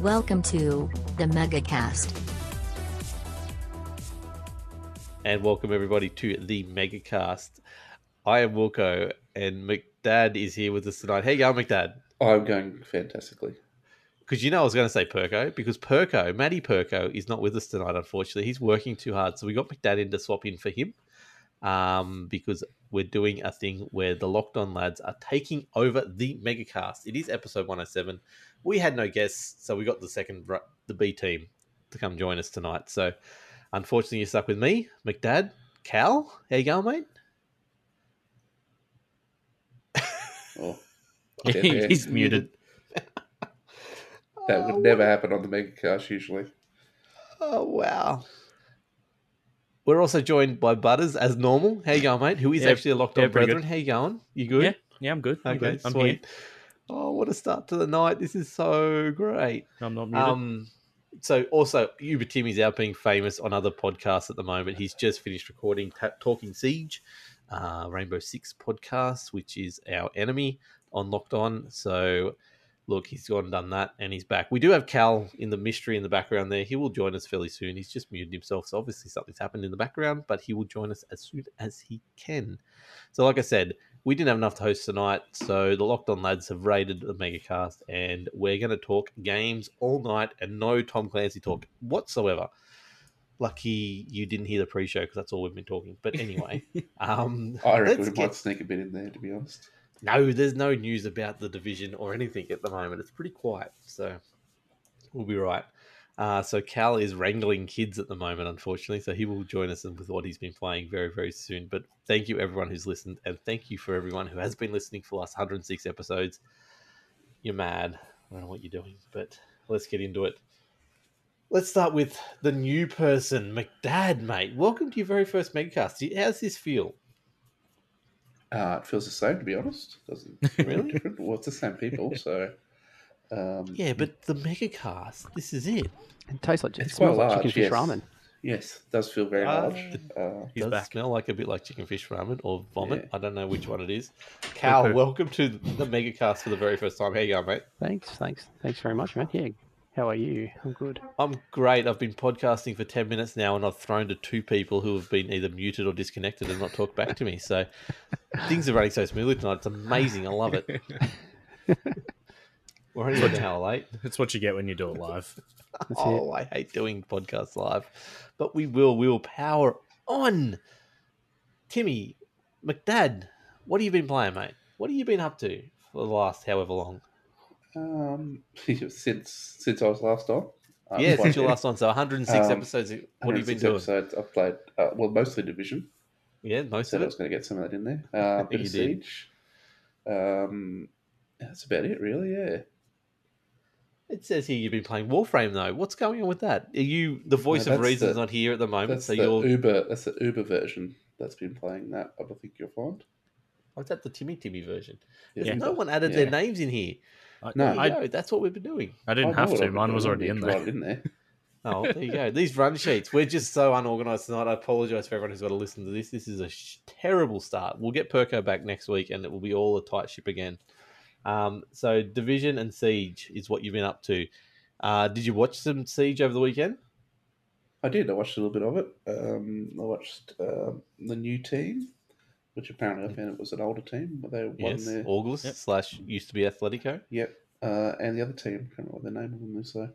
Welcome to the MegaCast. and welcome everybody to the MegaCast. I am Wilco, and McDad is here with us tonight. How you going, McDad? I'm going fantastically. Because you know I was going to say Perko, because Perko, Matty Perko, is not with us tonight, unfortunately. He's working too hard, so we got McDad in to swap in for him um, because we're doing a thing where the Locked On lads are taking over the MegaCast. It is episode 107. We had no guests, so we got the second, the B team to come join us tonight. So unfortunately, you're stuck with me, McDad, Cal. How you going, mate? Oh, yeah. He's muted. That would oh, never happen on the megacast usually. Oh wow. We're also joined by Butters as normal. How you going, mate? Who is Yeah, actually a locked on yeah, brethren. How you going? You good? Yeah, yeah, I'm good. I'm Okay, good. I'm sweet. here. Oh, what a start to the night. This is so great. I'm not muted. Um so also Uber Timmy's out being famous on other podcasts at the moment. He's just finished recording Ta Talking Siege, uh, Rainbow Six podcast, which is our enemy on Locked On. So look, he's gone and done that, and he's back. We do have Cal in the mystery in the background there. He will join us fairly soon. He's just muted himself, so obviously something's happened in the background, but he will join us as soon as he can. So, like I said, we didn't have enough to host tonight, so the Locked On lads have raided the Megacast, and we're going to talk games all night and no Tom Clancy talk whatsoever. Lucky you didn't hear the pre-show because that's all we've been talking. But anyway, um, I reckon we get- might sneak a bit in there, to be honest. No, there's no news about the division or anything at the moment. It's pretty quiet, so we'll be right. Uh, so Cal is wrangling kids at the moment, unfortunately. So he will join us with what he's been playing very, very soon. But thank you everyone who's listened, and thank you for everyone who has been listening for the last 106 episodes. You're mad. I don't know what you're doing, but let's get into it. Let's start with the new person, McDad, mate. Welcome to your very first Megacast. How's this feel? Uh, it feels the same, to be honest. Doesn't Really? really different. Well, it's the same people, so. Um, Yeah, but the Megacast, this is it. It tastes like It's it smells quite like chicken large, fish yes. ramen. Yes, it does feel very Ah. large. Uh, He's does back. smell like a bit like chicken fish ramen or vomit. Yeah. I don't know which one it is. Cal, welcome to the Megacast for the very first time. How you going, mate? Thanks, thanks, thanks very much, man. Yeah, how are you? I'm good. I'm great. I've been podcasting for 10 minutes now and I've thrown to two people who have been either muted or disconnected and not talked back to me. So things are running so smoothly tonight. It's amazing. I love it. We're only an hour late. That's what you get when you do it live. That's oh, I hate doing podcasts live, but we will. We will power on. Timmy, McDad, what have you been playing, mate? What have you been up to for the last however long? Um, since since I was last on. Uh, yeah, since your last one, so 106 Um, episodes. What have you been doing? Episodes, I've played, uh, well, mostly Division. Yeah, most Said of I was going to get some of that in there. Uh, bit of. Siege. Um, that's about it, really, yeah. It says here you've been playing Warframe though. What's going on with that? Are you the voice No, of reason's the- not here at the moment? That's So the you're. Uber. That's the Uber version that's been playing that. I don't think you'll find. Oh, is that the Timmy Timmy version? Yeah, no one added Yeah. their names in here. I, No. I, go. That's what we've been doing. I didn't I have to. Mine was already in there. write it in there. Oh, there you go. These run sheets. We're just so unorganized tonight. I apologize for everyone who's got to listen to this. This is a sh- terrible start. We'll get Perko back next week and it will be all a tight ship again. Um, so, Division and Siege is what you've been up to. Uh, did you watch some Siege over the weekend? I did. I watched a little bit of it. Um, I watched um, the new team, which apparently I found it was an older team, but they won Yes. their August Yep. slash used to be Atletico. yep. Uh, and the other team, I can't remember what their name of them is. So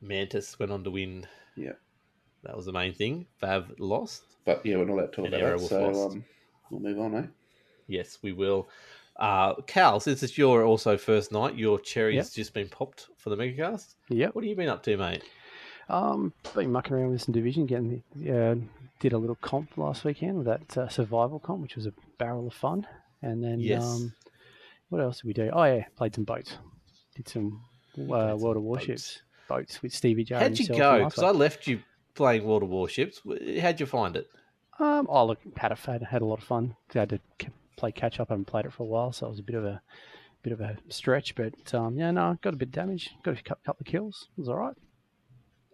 Mantis went on to win. Yeah. That was the main thing. Fav lost. but yeah, we're not allowed to talk And about Arrow that. So um, we'll move on, eh? Yes, we will. Uh, Cal, since it's your also first night, your cherry's Yep. just been popped for the Megacast. Yeah. What have you been up to, mate? Um, been mucking around with some division, getting the, uh, did a little comp last weekend with that uh, survival comp, which was a barrel of fun. And then Yes. um, what else did we do? Oh yeah, played some boats. Did some uh, World of Warships boats with Stevie J. How'd you go? Because I left you playing World of Warships. How'd you find it? Um, oh look, had a had, had a lot of fun. I Had to play catch up. I haven't played it for a while, so it was a bit of a bit of a stretch. But um, yeah, no, got a bit of damage. Got a couple of kills. It was all right.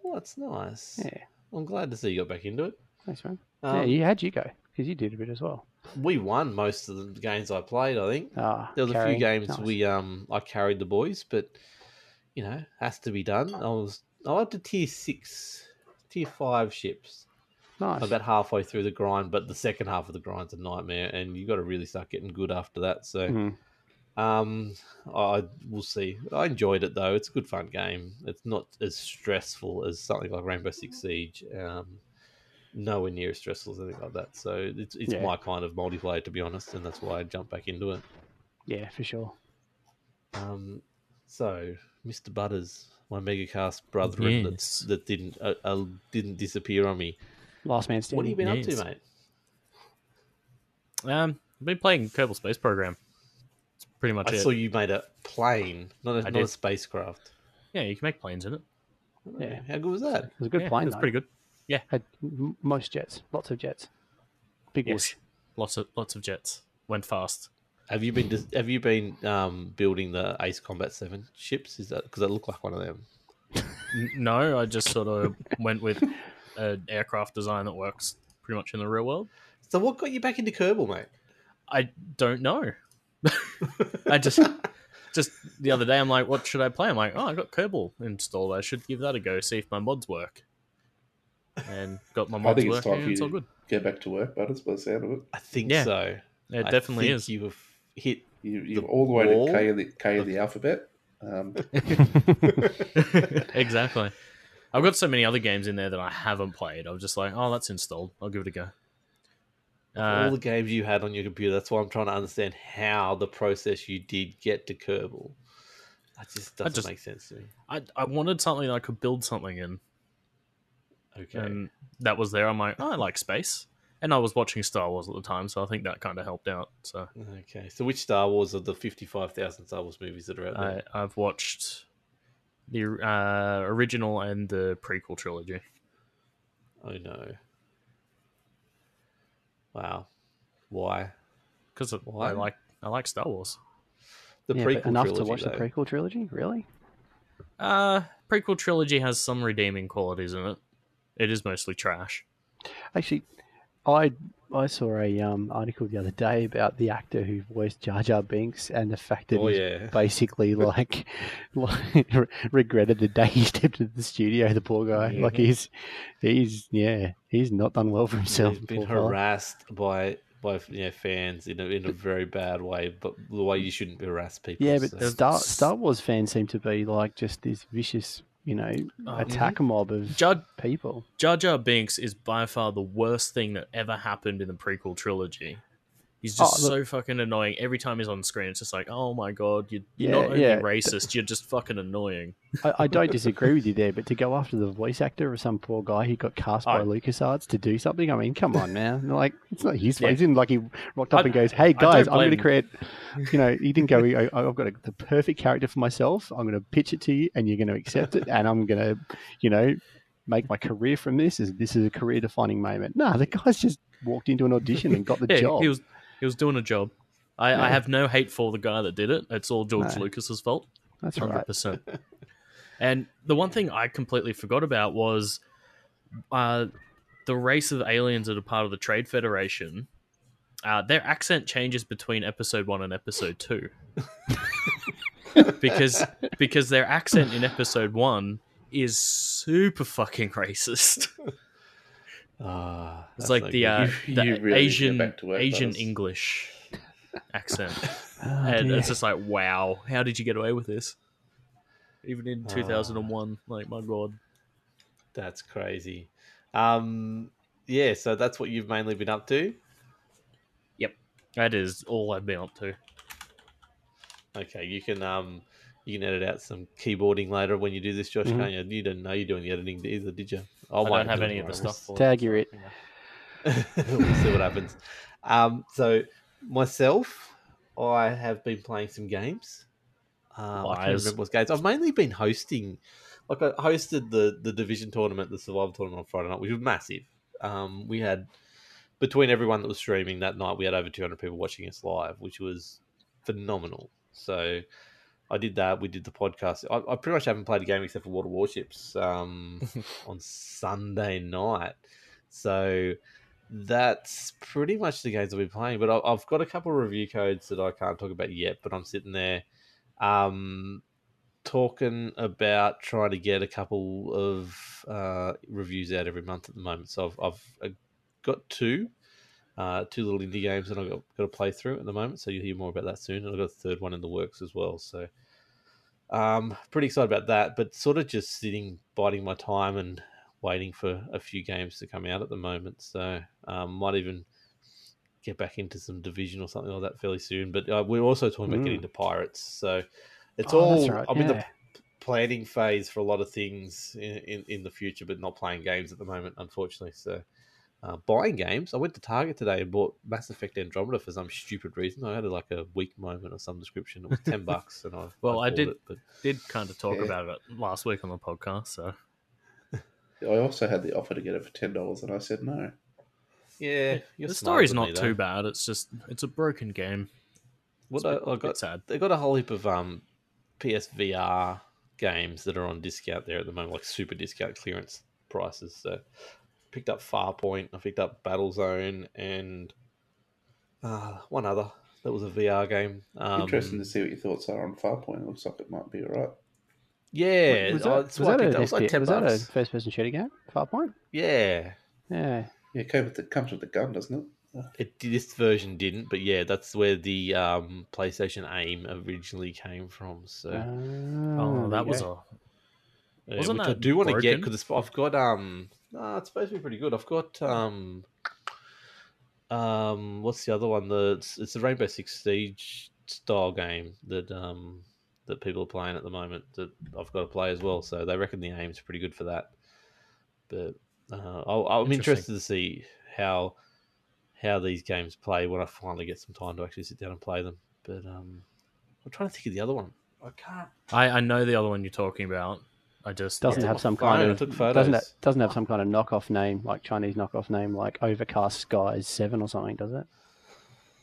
Well, that's nice. Yeah, I'm glad to see you got back into it. thanks, man. Um, yeah, you how'd you go? Because you did a bit as well. We won most of the games I played. I think Ah, there was a few games Nice. we um I carried the boys, but you know, has to be done. I was I went to tier six, tier five ships. Nice. about halfway through the grind, but the second half of the grind's a nightmare, and you got to really start getting good after that. So, Mhm. um, I we'll see. I enjoyed it though; it's a good fun game. It's not as stressful as something like Rainbow Six Siege. Um, nowhere near as stressful as anything like that. So it's it's Yeah. my kind of multiplayer, to be honest, and that's why I jumped back into it. Yeah, for sure. Um, so Mr. Butters, my megacast brethren Yes. that that didn't uh, uh, didn't disappear on me. Last man standing. What have you been up to, mate? Um, I've been playing Kerbal Space Program. It's pretty much I it. saw you made a plane, not a, I not did. a spacecraft. Yeah, you can make planes in it. Yeah. How good was that? It was a good yeah, plane. It's though. pretty good. Had m- most jets, lots of jets. Big Yes, whoosh. lots of lots of jets. Went fast. Have you been dis- Have you been um, building the Ace Combat Seven ships? Is that because they look like one of them? No, I just sort of went with an aircraft design that works pretty much in the real world. So what got you back into Kerbal, mate? I don't know. I just just the other day I'm like, what should I play? I'm like, oh, I got Kerbal installed. I should give that a go, see if my mods work. And got my I mods think it's working. time for you It's all good. get back to work, but it's by the sound of it. I think Yeah. so. It I definitely think is. You have hit. You, you're The all the way to K of the, K of the alphabet. Um, exactly. I've got so many other games in there that I haven't played. I'm just like, oh, that's installed. I'll give it a go. all Uh, the games you had on your computer. That's why I'm trying to understand how the process you did get to Kerbal. That just doesn't just- make sense to me. I, I wanted something that I could build something in, Okay. and that was there. I'm like, oh, I like space, and I was watching Star Wars at the time, so I think that kind of helped out. So okay. So which Star Wars are the 55,000 Star Wars movies that are out there? I, I've watched the uh, original and the prequel trilogy. Oh no. Wow. Why? because Why? I like I like Star Wars. The yeah, prequel but enough trilogy, to watch though. the prequel trilogy. Really? Uh, prequel trilogy has some redeeming qualities in it. It is mostly trash. Actually, I I saw a um, article the other day about the actor who voiced Jar Jar Binks and the fact that Oh, he's yeah. basically like, like regretted the day he stepped into the studio. The poor guy, like Mhm. he's he's yeah he's not done well for himself. He's been poor fella. harassed by by you know, fans in a, in a very bad way, but the way you shouldn't harass people. Yeah, but so- Star Star Wars fans seem to be like just this vicious, you know, Oh, attack a mob of Jar people. Jar Jar Binks is by far the worst thing that ever happened in the prequel trilogy. He's oh, just Oh, so fucking annoying. Every time he's on screen, it's just like, oh my god, you, you're Yeah, not only yeah. racist, you're just fucking annoying. I, I don't disagree with you there, but to go after the voice actor of some poor guy who got cast by I- LucasArts to do something, I mean, come on, man. Like, it's not his fault. Yeah. He didn't like he rocked up I- and goes, "Hey guys, I'm going to create." You know, he didn't go. "I- I've got a, the perfect character for myself. I'm going to pitch it to you, and you're going to accept it, and I'm going to, you know, make my career from this. Is this is a career defining moment? Nah, the guy's just walked into an audition and got the Yeah, job. he was he was doing a job. I, Yeah. I have no hate for the guy that did it. It's all George No. Lucas's fault. That's hundred right. percent. And the one thing I completely forgot about was uh, the race of aliens that are part of the Trade Federation. Uh, their accent changes between episode one and episode two, because because their accent in episode one is super fucking racist. Ah, It's that's like no the uh, You- the you really need to get Asian back Asian Buzz. English accent. Oh, and dear. it's just like wow how did you get away with this even in Ah. 2001 like my god That's crazy. Um, yeah, so that's what you've mainly been up to. Yep, that is all i've been up to Okay, you can um, you can edit out some keyboarding later when you do this, Josh. Mhm. Can't you? You didn't know you're doing the editing either, did you? I might don't have any of the stuff for Tag you're it. we'll see what happens. Um, so myself, I have been playing some games. Um, I can't remember what games. I've mainly been hosting. Like I hosted the the division tournament, the survival tournament on Friday night, which was massive. Um, we had between everyone that was streaming that night, we had over 200 people watching us live, which was phenomenal. So I did that. We did the podcast. I, I pretty much haven't played a game except for Water Warships um, on Sunday night. So that's pretty much the games I've been playing. But I- I've got a couple of review codes that I can't talk about yet. But I'm sitting there. Um, talking about trying to get a couple of uh, reviews out every month at the moment. So I've, I've uh, got two, uh, two little indie games that I've got, got to play through at the moment. So you'll hear more about that soon. And I've got a third one in the works as well. So um, pretty excited about that. But sort of just sitting, biding my time and waiting for a few games to come out at the moment. So um, might even get back into some division or something like that fairly soon. But uh, we're also talking about Mm. getting to pirates. So it's Oh, all I'm in the planning phase for a lot of things in, in, in the future, but not playing games at the moment, unfortunately. So uh, buying games, I went to Target today and bought Mass Effect Andromeda for some stupid reason. I had like a weak moment of some description. It was ten bucks, and I Well, I bought did- It, but Did kind of talk Yeah. about it last week on the podcast, so I also had the offer to get it for ten dollars, and I said no. yeah, you're the story's not me, too bad. It's just it's a broken game. What It's a I, I got sad. they got a whole heap of um, PSVR games that are on discount there at the moment, like super discount clearance prices. So picked up Farpoint, I picked up Battlezone, and uh, one other that was a VR game. Um, Interesting to see what your thoughts are on Farpoint. It looks like it might be alright. Yeah, was oh, that, that's was that, a, was like was that a first person shooter game? Farpoint? Yeah, Yeah. Yeah, it came with the, comes with the gun, doesn't it? it this version didn't, but yeah, that's where the um, PlayStation Aim originally came from. So. Oh, that was yeah. a Yeah, Wasn't which I that do want to get broken? because I've got um, nah, it's supposed to be pretty good. I've got um, um, what's the other one? The it's, it's the Rainbow Six Siege style game that um that people are playing at the moment that I've got to play as well. So they reckon the aim's pretty good for that. But uh, I'll, I'm interested to see how how these games play when I finally get some time to actually sit down and play them. But um, I'm trying to think of the other one. I can't. I, I know the other one you're talking about. I just Doesn't have some Phone, kind of doesn't have, doesn't have some kind of knockoff name like Chinese knockoff name like Overcast Skies Seven or something, does it?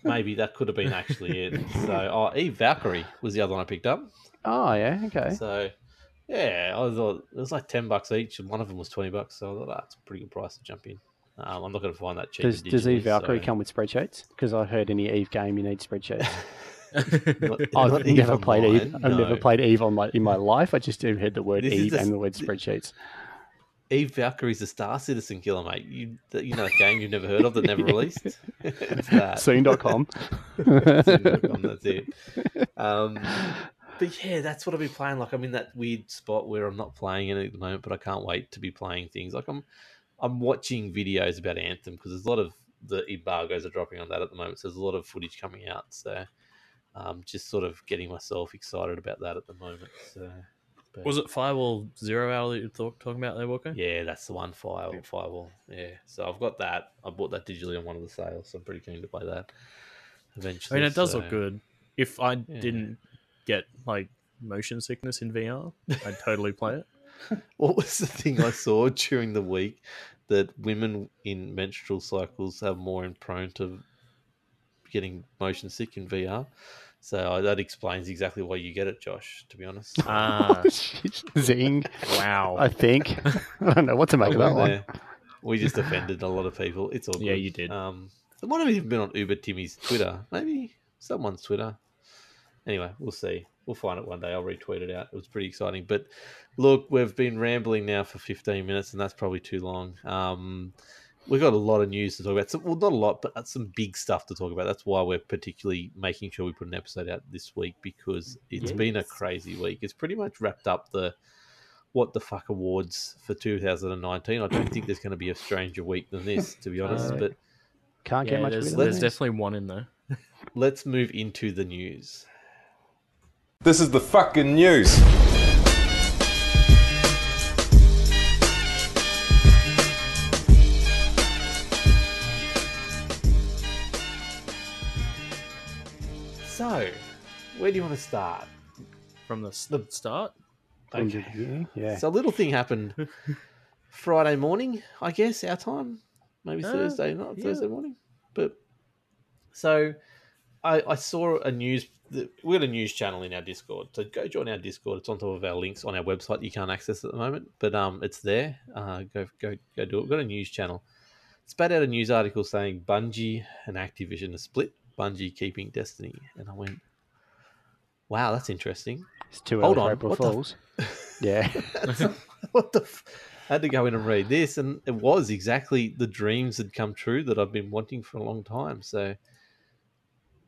Maybe that could have been actually it. So, oh, Eve Valkyrie was the other one I picked up. Oh yeah, okay. So, yeah, I thought it was like ten bucks each, and one of them was twenty bucks. So I thought that's a pretty good price to jump in. Um, I'm not going to find that cheap. Does, does Eve Valkyrie so- come with spreadsheets? Because I heard any Eve game you need spreadsheets. Not- I've never Eve played Eve. I've never played Eve on my in my life. I just do heard the word This Eve and the word spreadsheets. Eve Valkyrie's a Star Citizen killer, mate. You, you know that game you've never heard of that never released. it's that. Soon.com. Soon.com, that's it. Um, but yeah, that's what I've been playing. Like I'm in that weird spot where I'm not playing it at the moment, but I can't wait to be playing things. Like I'm, I'm watching videos about Anthem because there's a lot of the embargoes are dropping on that at the moment. So there's a lot of footage coming out. So um, just sort of getting myself excited about that at the moment. So but- Was it Firewall Zero Hour that you're talk, talking about there, Wilco? yeah, that's the one file firewall. Yeah, so I've got that. I bought that digitally on one of the sales, so I'm pretty keen to play that eventually. I mean, it does so- look good. If I Yeah. didn't get like motion sickness in VR, I'd totally play it. What was the thing I saw during the week that women in menstrual cycles are more prone to getting motion sick in VR? So uh, that explains exactly why you get it, Josh. To be honest, Ah, Zing. wow. I think. I don't know what to make of that one. Yeah. We just offended a lot of people. It's all good. Yeah, you did. Um, it might have even been on Uber Timmy's Twitter. Maybe someone's Twitter. Anyway, we'll see. We'll find it one day. I'll retweet it out. It was pretty exciting. But look, we've been rambling now for 15 minutes, and that's probably too long. Um, we've got a lot of news to talk about. So, well, not a lot, but some big stuff to talk about. That's why we're particularly making sure we put an episode out this week because it's been a crazy week. It's pretty much wrapped up the what the fuck awards for 2019. I don't think there's going to be a stranger week than this, to be honest. Uh, but Can't get yeah, much there's, rid of there's definitely one in there. let's move into the news. This is the fucking news. Where do you want to start? From the, The- start? From the Okay. beginning, Yeah. So a little thing happened Friday morning, I guess, our time. Maybe Uh, Thursday, not yeah. Thursday morning. But so I, I saw a news. We got a news channel in our Discord, so go join our Discord. It's on top of our links on our website. You can't access it at the moment, but um, it's there. Uh, go go go do it. We've got a news channel. Spat out a news article saying Bungie and Activision are split. Bungie keeping Destiny, and I went, "Wow, that's interesting." It's too Hold early for on, April what the- Fools. Yeah. what the? F- I had to go in and read this, and it was exactly the dreams had come true that I've been wanting for a long time. So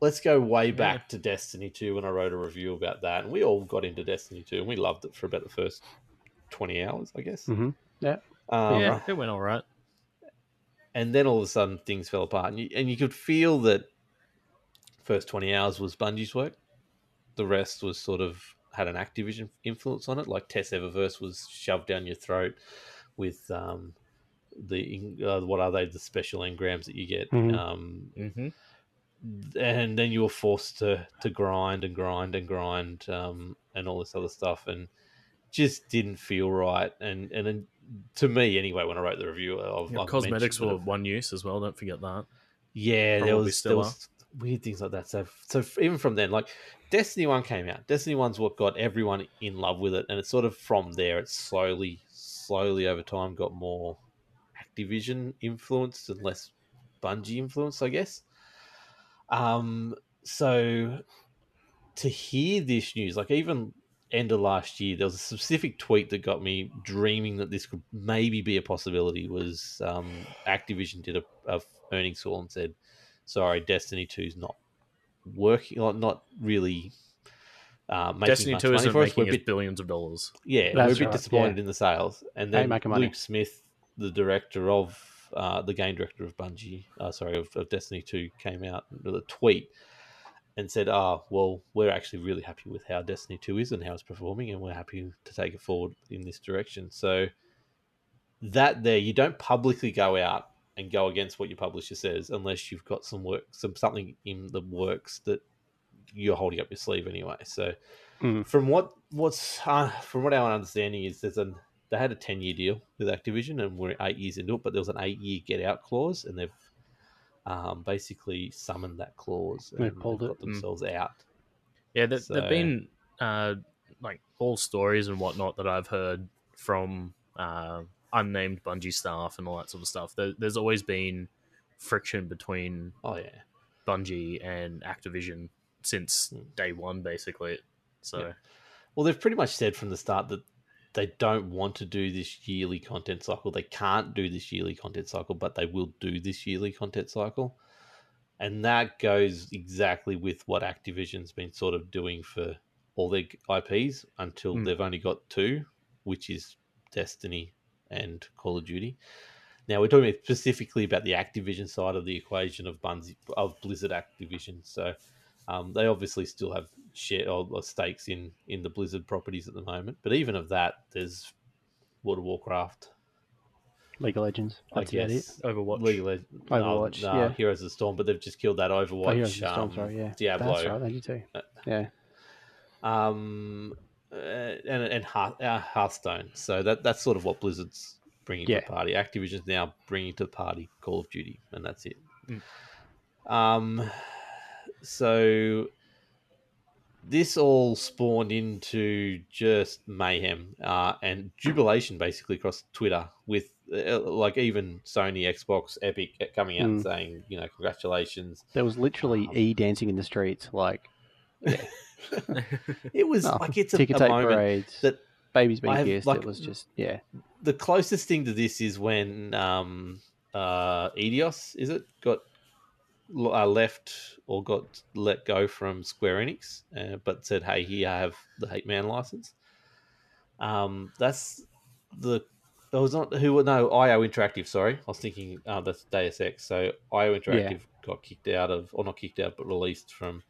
let's go way back to Destiny 2 when I wrote a review about that. And we all got into Destiny 2 and we loved it for about the first 20 hours, I guess. hmm Yeah. Um, yeah, it went all right. and then all of a sudden things fell apart, and you, and you could feel that first twenty hours was Bungie's work. The rest was sort of had an Activision influence on it, like Tess Eververse was shoved down your throat with um, the uh, what are they the special engrams that you get, Mhm. um, Mm-hmm. and then you were forced to to grind and grind and grind um, and all this other stuff, and just didn't feel right. And and then, to me anyway, when I wrote the review, I've, I've cosmetics were that one use as well. Don't forget that. yeah, there was still there was weird things like that. So so even from then, like Destiny One came out. Destiny One's what got everyone in love with it, and it's sort of from there. It slowly, slowly over time got more Activision influenced and less Bungie influenced, I guess. Um, so to hear this news, like even end of last year, there was a specific tweet that got me dreaming that this could maybe be a possibility. Was um, Activision did a, a earnings call and said, "Sorry, Destiny 2 is not working, or not really." Uh, making Destiny much Two money isn't for us. We're making a us bit billions of dollars. yeah, That's we're a bit right, disappointed yeah. in the sales. And Ain't then making money. Luke Smith, the director of uh, the game director of Bungie, uh, sorry, of, of Destiny 2, came out with a tweet and said, "Ah, well, we're actually really happy with how Destiny 2 is and how it's performing, and we're happy to take it forward in this direction." So that there, you don't publicly go out and go against what your publisher says unless you've got some work, some something in the works that you're holding up your sleeve anyway. So Mm. from what what's uh, from what our understanding is, there's an they had a ten year deal with Activision, and we're eight years into it, but there was an eight year get out clause, and they've um, basically summoned that clause They and pulled they've it. got themselves out. Yeah, there, So- there've been uh, like all stories and whatnot that I've heard from uh, unnamed Bungie staff and all that sort of stuff. There, there's always been friction between Oh yeah, Bungie and Activision since Hmm. day one, basically. So Yeah. Well, they've pretty much said from the start that they don't want to do this yearly content cycle. They can't do this yearly content cycle, but they will do this yearly content cycle. And that goes exactly with what Activision's been sort of doing for all their IPs until Hmm. they've only got two, which is Destiny and Call of Duty. Now we're talking specifically about the Activision side of the equation of Bungie, of Blizzard Activision. So um, they obviously still have share or, or stakes in in the Blizzard properties at the moment. But even of that, there's World of Warcraft, League of Legends. I That's about it. guess, Overwatch. League of Legends, Overwatch, no, yeah. Heroes of the Storm, but they've just killed that Overwatch. Oh, Heroes of the Storm, um, sorry, yeah. Diablo, That's right, they did too. Uh, Yeah. um, uh, and and Hearth, uh, Hearthstone. So that that's sort of what Blizzard's bringing to the party. Activision's now bringing to the party Call of Duty, and that's it. Mm. Um, so this all spawned into just mayhem uh, and jubilation basically across Twitter with uh, like even Sony, Xbox, Epic coming out and Mm. saying, you know, congratulations. There was literally Um, E dancing in the streets, like It was oh, like it's a, a moment parades, that babies being kissed. like- it was just yeah. the closest thing to this is when um, uh, Eidos, is it, got uh, left or got let go from Square Enix, uh, but said, "Hey, here I have the Hitman license." Um, that's the that was not who would no IO Interactive. Sorry, I was thinking uh, that's Deus Ex. So IO Interactive got kicked out of, or not kicked out, but released from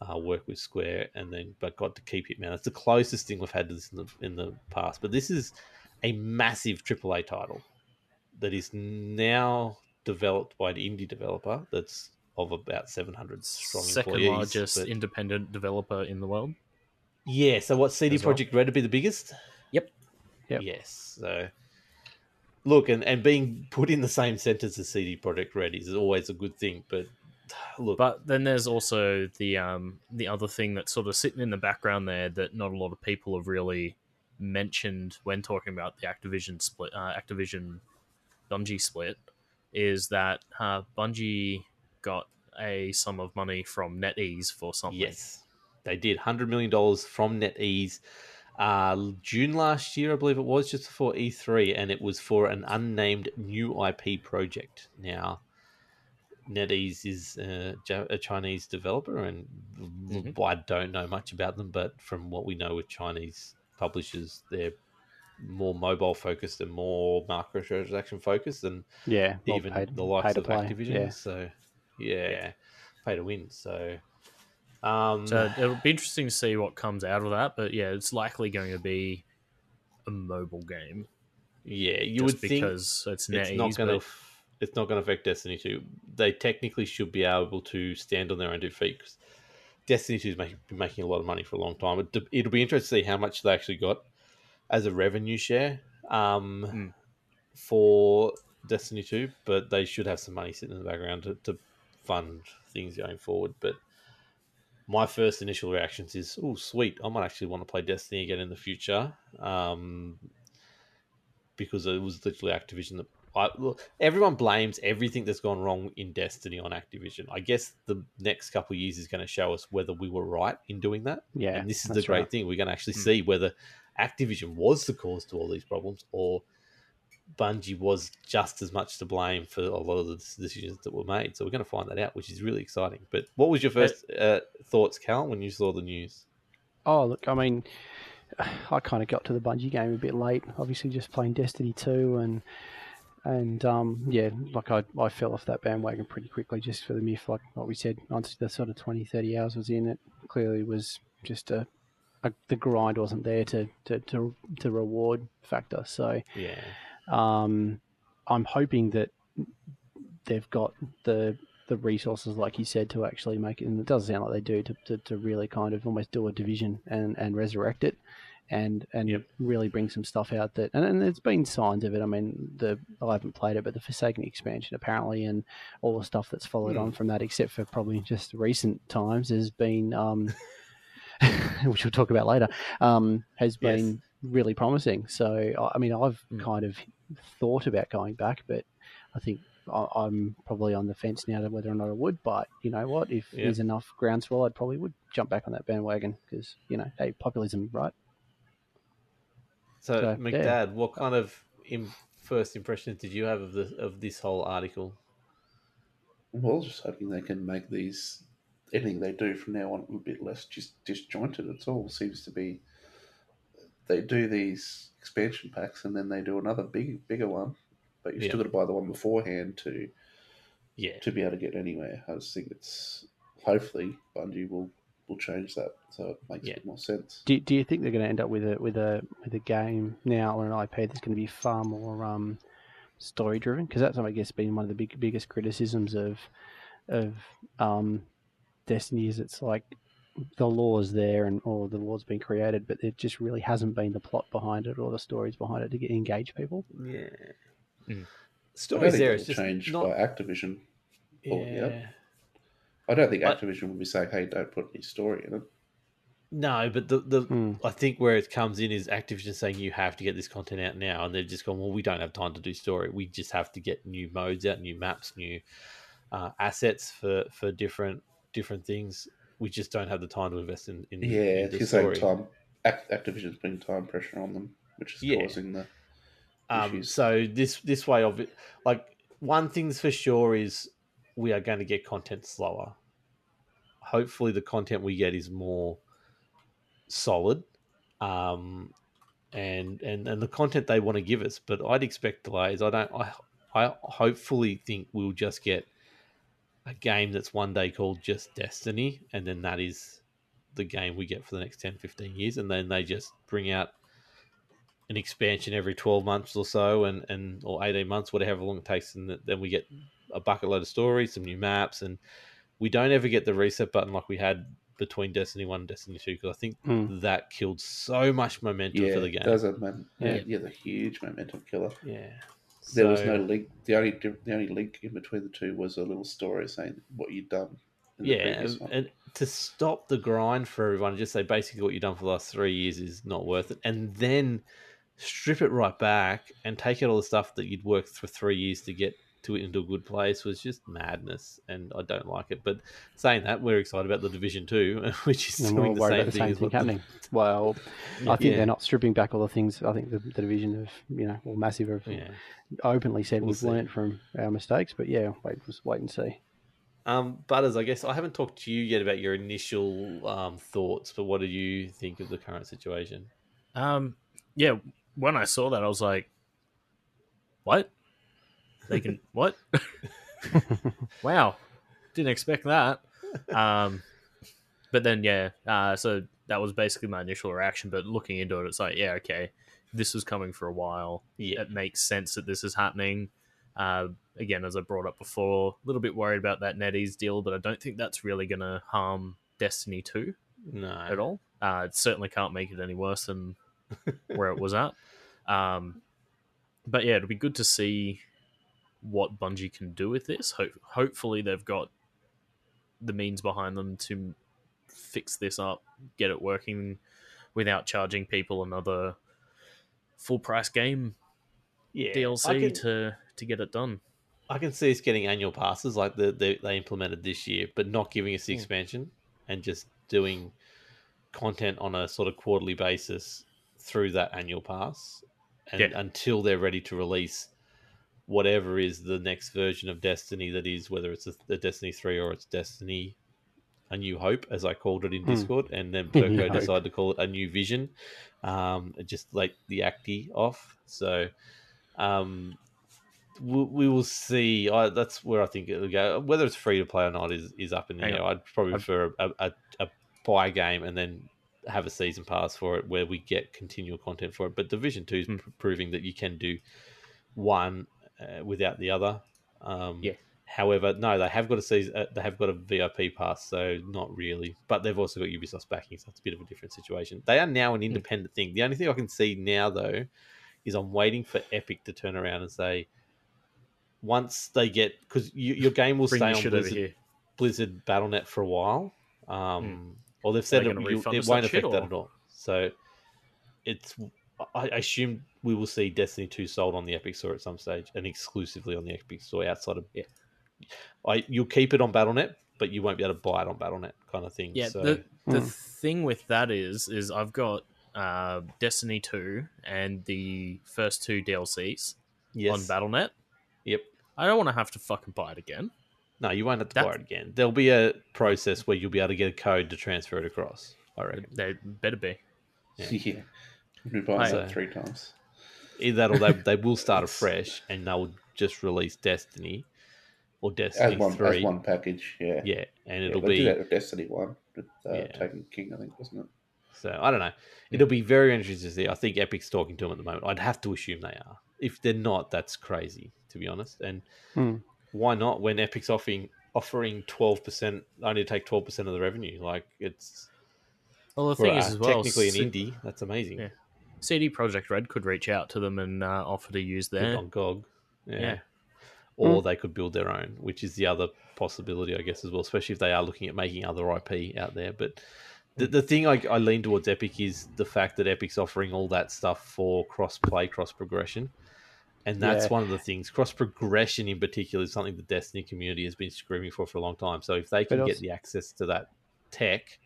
uh, work with Square, and then but got to keep Hitman. That's the closest thing we've had to this in the in the past. But this is a massive AAA title that is now developed by an indie developer that's of about 700 strong Second employees. largest but- independent developer in the world. yeah, so what CD as well. Projekt Red would be the biggest? Yep. Yep. Yes. So look, and, and being put in the same sentence as CD Projekt Red is always a good thing. But look, But then there's also the um the other thing that's sort of sitting in the background there that not a lot of people have really mentioned when talking about the Activision split, uh, Activision Bungie split, is that uh, Bungie got a sum of money from NetEase for something. yes, they did hundred million dollars from NetEase. Uh, June last year, I believe it was, just before E3, and it was for an unnamed new IP project. Now, NetEase is uh, a Chinese developer, and Mhm. I don't know much about them, but from what we know with Chinese publishers, they're more mobile focused and more microtransaction focused than Yeah, even paid- the likes of play, Activision. Yeah. So, yeah, pay to win. So, um, So it'll be interesting to see what comes out of that. But yeah, it's likely going to be a mobile game. yeah, you would think because it's it's NetEase. not going to but it's not going to affect Destiny 2. They technically should be able to stand on their own two feet Destiny 2 has make, been making a lot of money for a long time. It, it'll be interesting to see how much they actually got as a revenue share um, Mm. for Destiny 2, but they should have some money sitting in the background to, to fund things going forward. But my first initial reactions is, oh, sweet, I might actually want to play Destiny again in the future. Um, because it was literally Activision that I, everyone blames everything that's gone wrong in Destiny on Activision. I guess the next couple of years is going to show us whether we were right in doing that. Yeah, and this is the great right. thing. We're going to actually Hmm. see whether Activision was the cause to all these problems or Bungie was just as much to blame for a lot of the decisions that were made. So we're going to find that out, which is really exciting. But what was your first uh, thoughts, Cal, when you saw the news? Oh, look, I mean, I kind of got to the Bungie game a bit late. Obviously, just playing Destiny 2 and and um, yeah, like I, I fell off that bandwagon pretty quickly just for the myth, like what we said, once the sort of 20, 30 hours was in it, clearly was just a, a the grind wasn't there to, to, to, to reward factor. So Yeah, um, I'm hoping that they've got the the resources, like you said, to actually make it. And it does sound like they do to, to, to really kind of almost do a division and, and resurrect it, and and Yep. really bring some stuff out that. And, and there's been signs of it. I mean, the I haven't played it, but the Forsaken expansion apparently, and all the stuff that's followed Hmm. on from that, except for probably just recent times, has been. Um, which we'll talk about later, um, has Yes. been really promising. So, I- mean, I've Mm. kind of thought about going back, but I think I- I'm probably on the fence now to whether or not I would. But you know what? If there's enough groundswell, I probably would jump back on that bandwagon because you know, hey, populism, right? So, So, McDad, yeah. what kind of Im- first impressions did you have of the of this whole article? Well, just hoping they can make these anything they do from now on a bit less just disjointed. It's all seems to be they do these expansion packs and then they do another big bigger one, but you Yeah. still got to buy the one beforehand to Yeah, to be able to get anywhere. I just think it's hopefully Bungie will will change that so it makes Yeah. a bit more sense. Do, do you think they're going to end up with a with a with a game now or an IP that's going to be far more um, story driven? Because that's I guess been one of the big biggest criticisms of of um, Destiny is it's like the lore's there and or the lore's being created, but it just really hasn't been the plot behind it or the stories behind it to get engage people. yeah. Mm. I Stories think there. It's just change not. by Activision. Oh, yeah. yeah. I don't think I- Activision would be saying, "Hey, don't put any story in it." No, but the the Hmm. I think where it comes in is Activision saying you have to get this content out now, and they're just going, well, we don't have time to do story. We just have to get new modes out, new maps, new uh, assets for for different different things. We just don't have the time to invest in, in, Yeah, in at the the same story. time, Act- Activision's putting time pressure on them, which is Yeah. causing the Um, issues. so this this way of it, like one thing's for sure is we are going to get content slower. Hopefully, the content we get is more solid, um, and and and the content they want to give us. But I'd expect delays. I don't. I I hopefully think we'll just get a game that's one day called just Destiny, and then that is the game we get for the next 10, 15 years, and then they just bring out an expansion every 12 months or so and, and or 18 months whatever long it takes and then we get a bucket load of stories some new maps and we don't ever get the reset button like we had between destiny 1 and destiny 2 because i think Mm. that killed so much momentum yeah, for the game does have man, Yeah. yeah. yeah, the huge momentum killer. yeah There was no link. The only the only link in between the two was a little story saying what you'd done. Yeah previous and to stop the grind for everyone just say basically what you've done for the last three years is not worth it and then strip it right back and take out all the stuff that you'd worked for three years to get to it into a good place was just madness, and I don't like it. But saying that, we're excited about the Division Two, which is And we're all doing the same the thing same as thing what the- happening. Well, I think Yeah. they're not stripping back all the things. I think the, the division of you know, or massive have Yeah. openly said We'll we've see. learned from our mistakes. But yeah, wait, just wait and see. Um, Butters, I guess I haven't talked to you yet about your initial um, thoughts, but what do you think of the current situation? Um, yeah, when I saw that, I was like, "What? They can what? wow, didn't expect that." Um, but then yeah, uh, so that was basically my initial reaction. But looking into it, it's like, yeah, okay, this was coming for a while. Yeah, It makes sense that this is happening. Uh, again, as I brought up before, a little bit worried about that NetEase deal, but I don't think that's really going to harm Destiny 2 no, at all. Uh, it certainly can't make it any worse than where it was at. Um, but yeah, it'll be good to see what Bungie can do with this. Ho- hopefully, they've got the means behind them to fix this up, get it working without charging people another full price game Yeah, DLC can- to to get it done. I can see us getting annual passes like the, the, they implemented this year, but not giving us the Hmm. expansion and just doing content on a sort of quarterly basis through that annual pass, and Yeah. until they're ready to release whatever is the next version of Destiny that is, whether it's a, a Destiny three or it's Destiny a New Hope, as I called it in Hmm. Discord, and then Perko decided to call it a New Vision, um, just like the Acti off. So, um, we, we will see. I, that's where I think it'll go. Whether it's free to play or not is, is up in the air. I'd probably I've- prefer a, a, a buy game and then have a season pass for it where we get continual content for it. But Division Two is Hmm. pr- proving that you can do one uh, without the other. Um, Yeah. However, no, they have got a season. Uh, they have got a VIP pass, so not really. But they've also got Ubisoft's backing, so it's a bit of a different situation. They are now Hmm. an independent thing. The only thing I can see now, though, is I'm waiting for Epic to turn around and say, once they get because you, your game will stay on Blizzard. Blizzard BattleNet for a while. Um, Or they've said it, you- it won't affect that at all. So it's. I assume we will see Destiny Two sold on the Epic Store at some stage and exclusively on the Epic Store outside of. Yeah. I you'll keep it on BattleNet, but you won't be able to buy it on BattleNet, kind of thing. Yeah, So the the Hmm. thing with that is is I've got uh, Destiny two and the first two DLCs yes, on BattleNet. Yep. I don't want to have to fucking buy it again. No, you won't have to That- buy it again. There'll be a process where you'll be able to get a code to transfer it across. I reckon. They better be. Yeah. Yeah. We buy Right. that three times. Either that or they, they will start afresh and they'll just release Destiny or Destiny As one, three. as one package, yeah. Yeah, and it'll they be did that with Destiny 1 with uh, Yeah. Taken King, I think, wasn't it? So I don't know. It'll be very interesting to see. I think Epic's talking to them at the moment. I'd have to assume they are. If they're not, that's crazy to be honest. And Hmm. why not? When Epic's offering offering twelve percent, only to take twelve percent of the revenue. Like it's Well, the for thing a- is as well, technically an indie. That's amazing. Yeah. CD Projekt Red could reach out to them and uh, offer to use their. on GOG. Yeah. Yeah. Or they could build their own, which is the other possibility, I guess, as well. Especially if they are looking at making other IP out there. But the, the thing I, I lean towards Epic is the fact that Epic's offering all that stuff for cross play, cross progression. And that's Yeah. one of the things. Cross progression, in particular, is something the Destiny community has been screaming for for a long time. So if they can get the access to that tech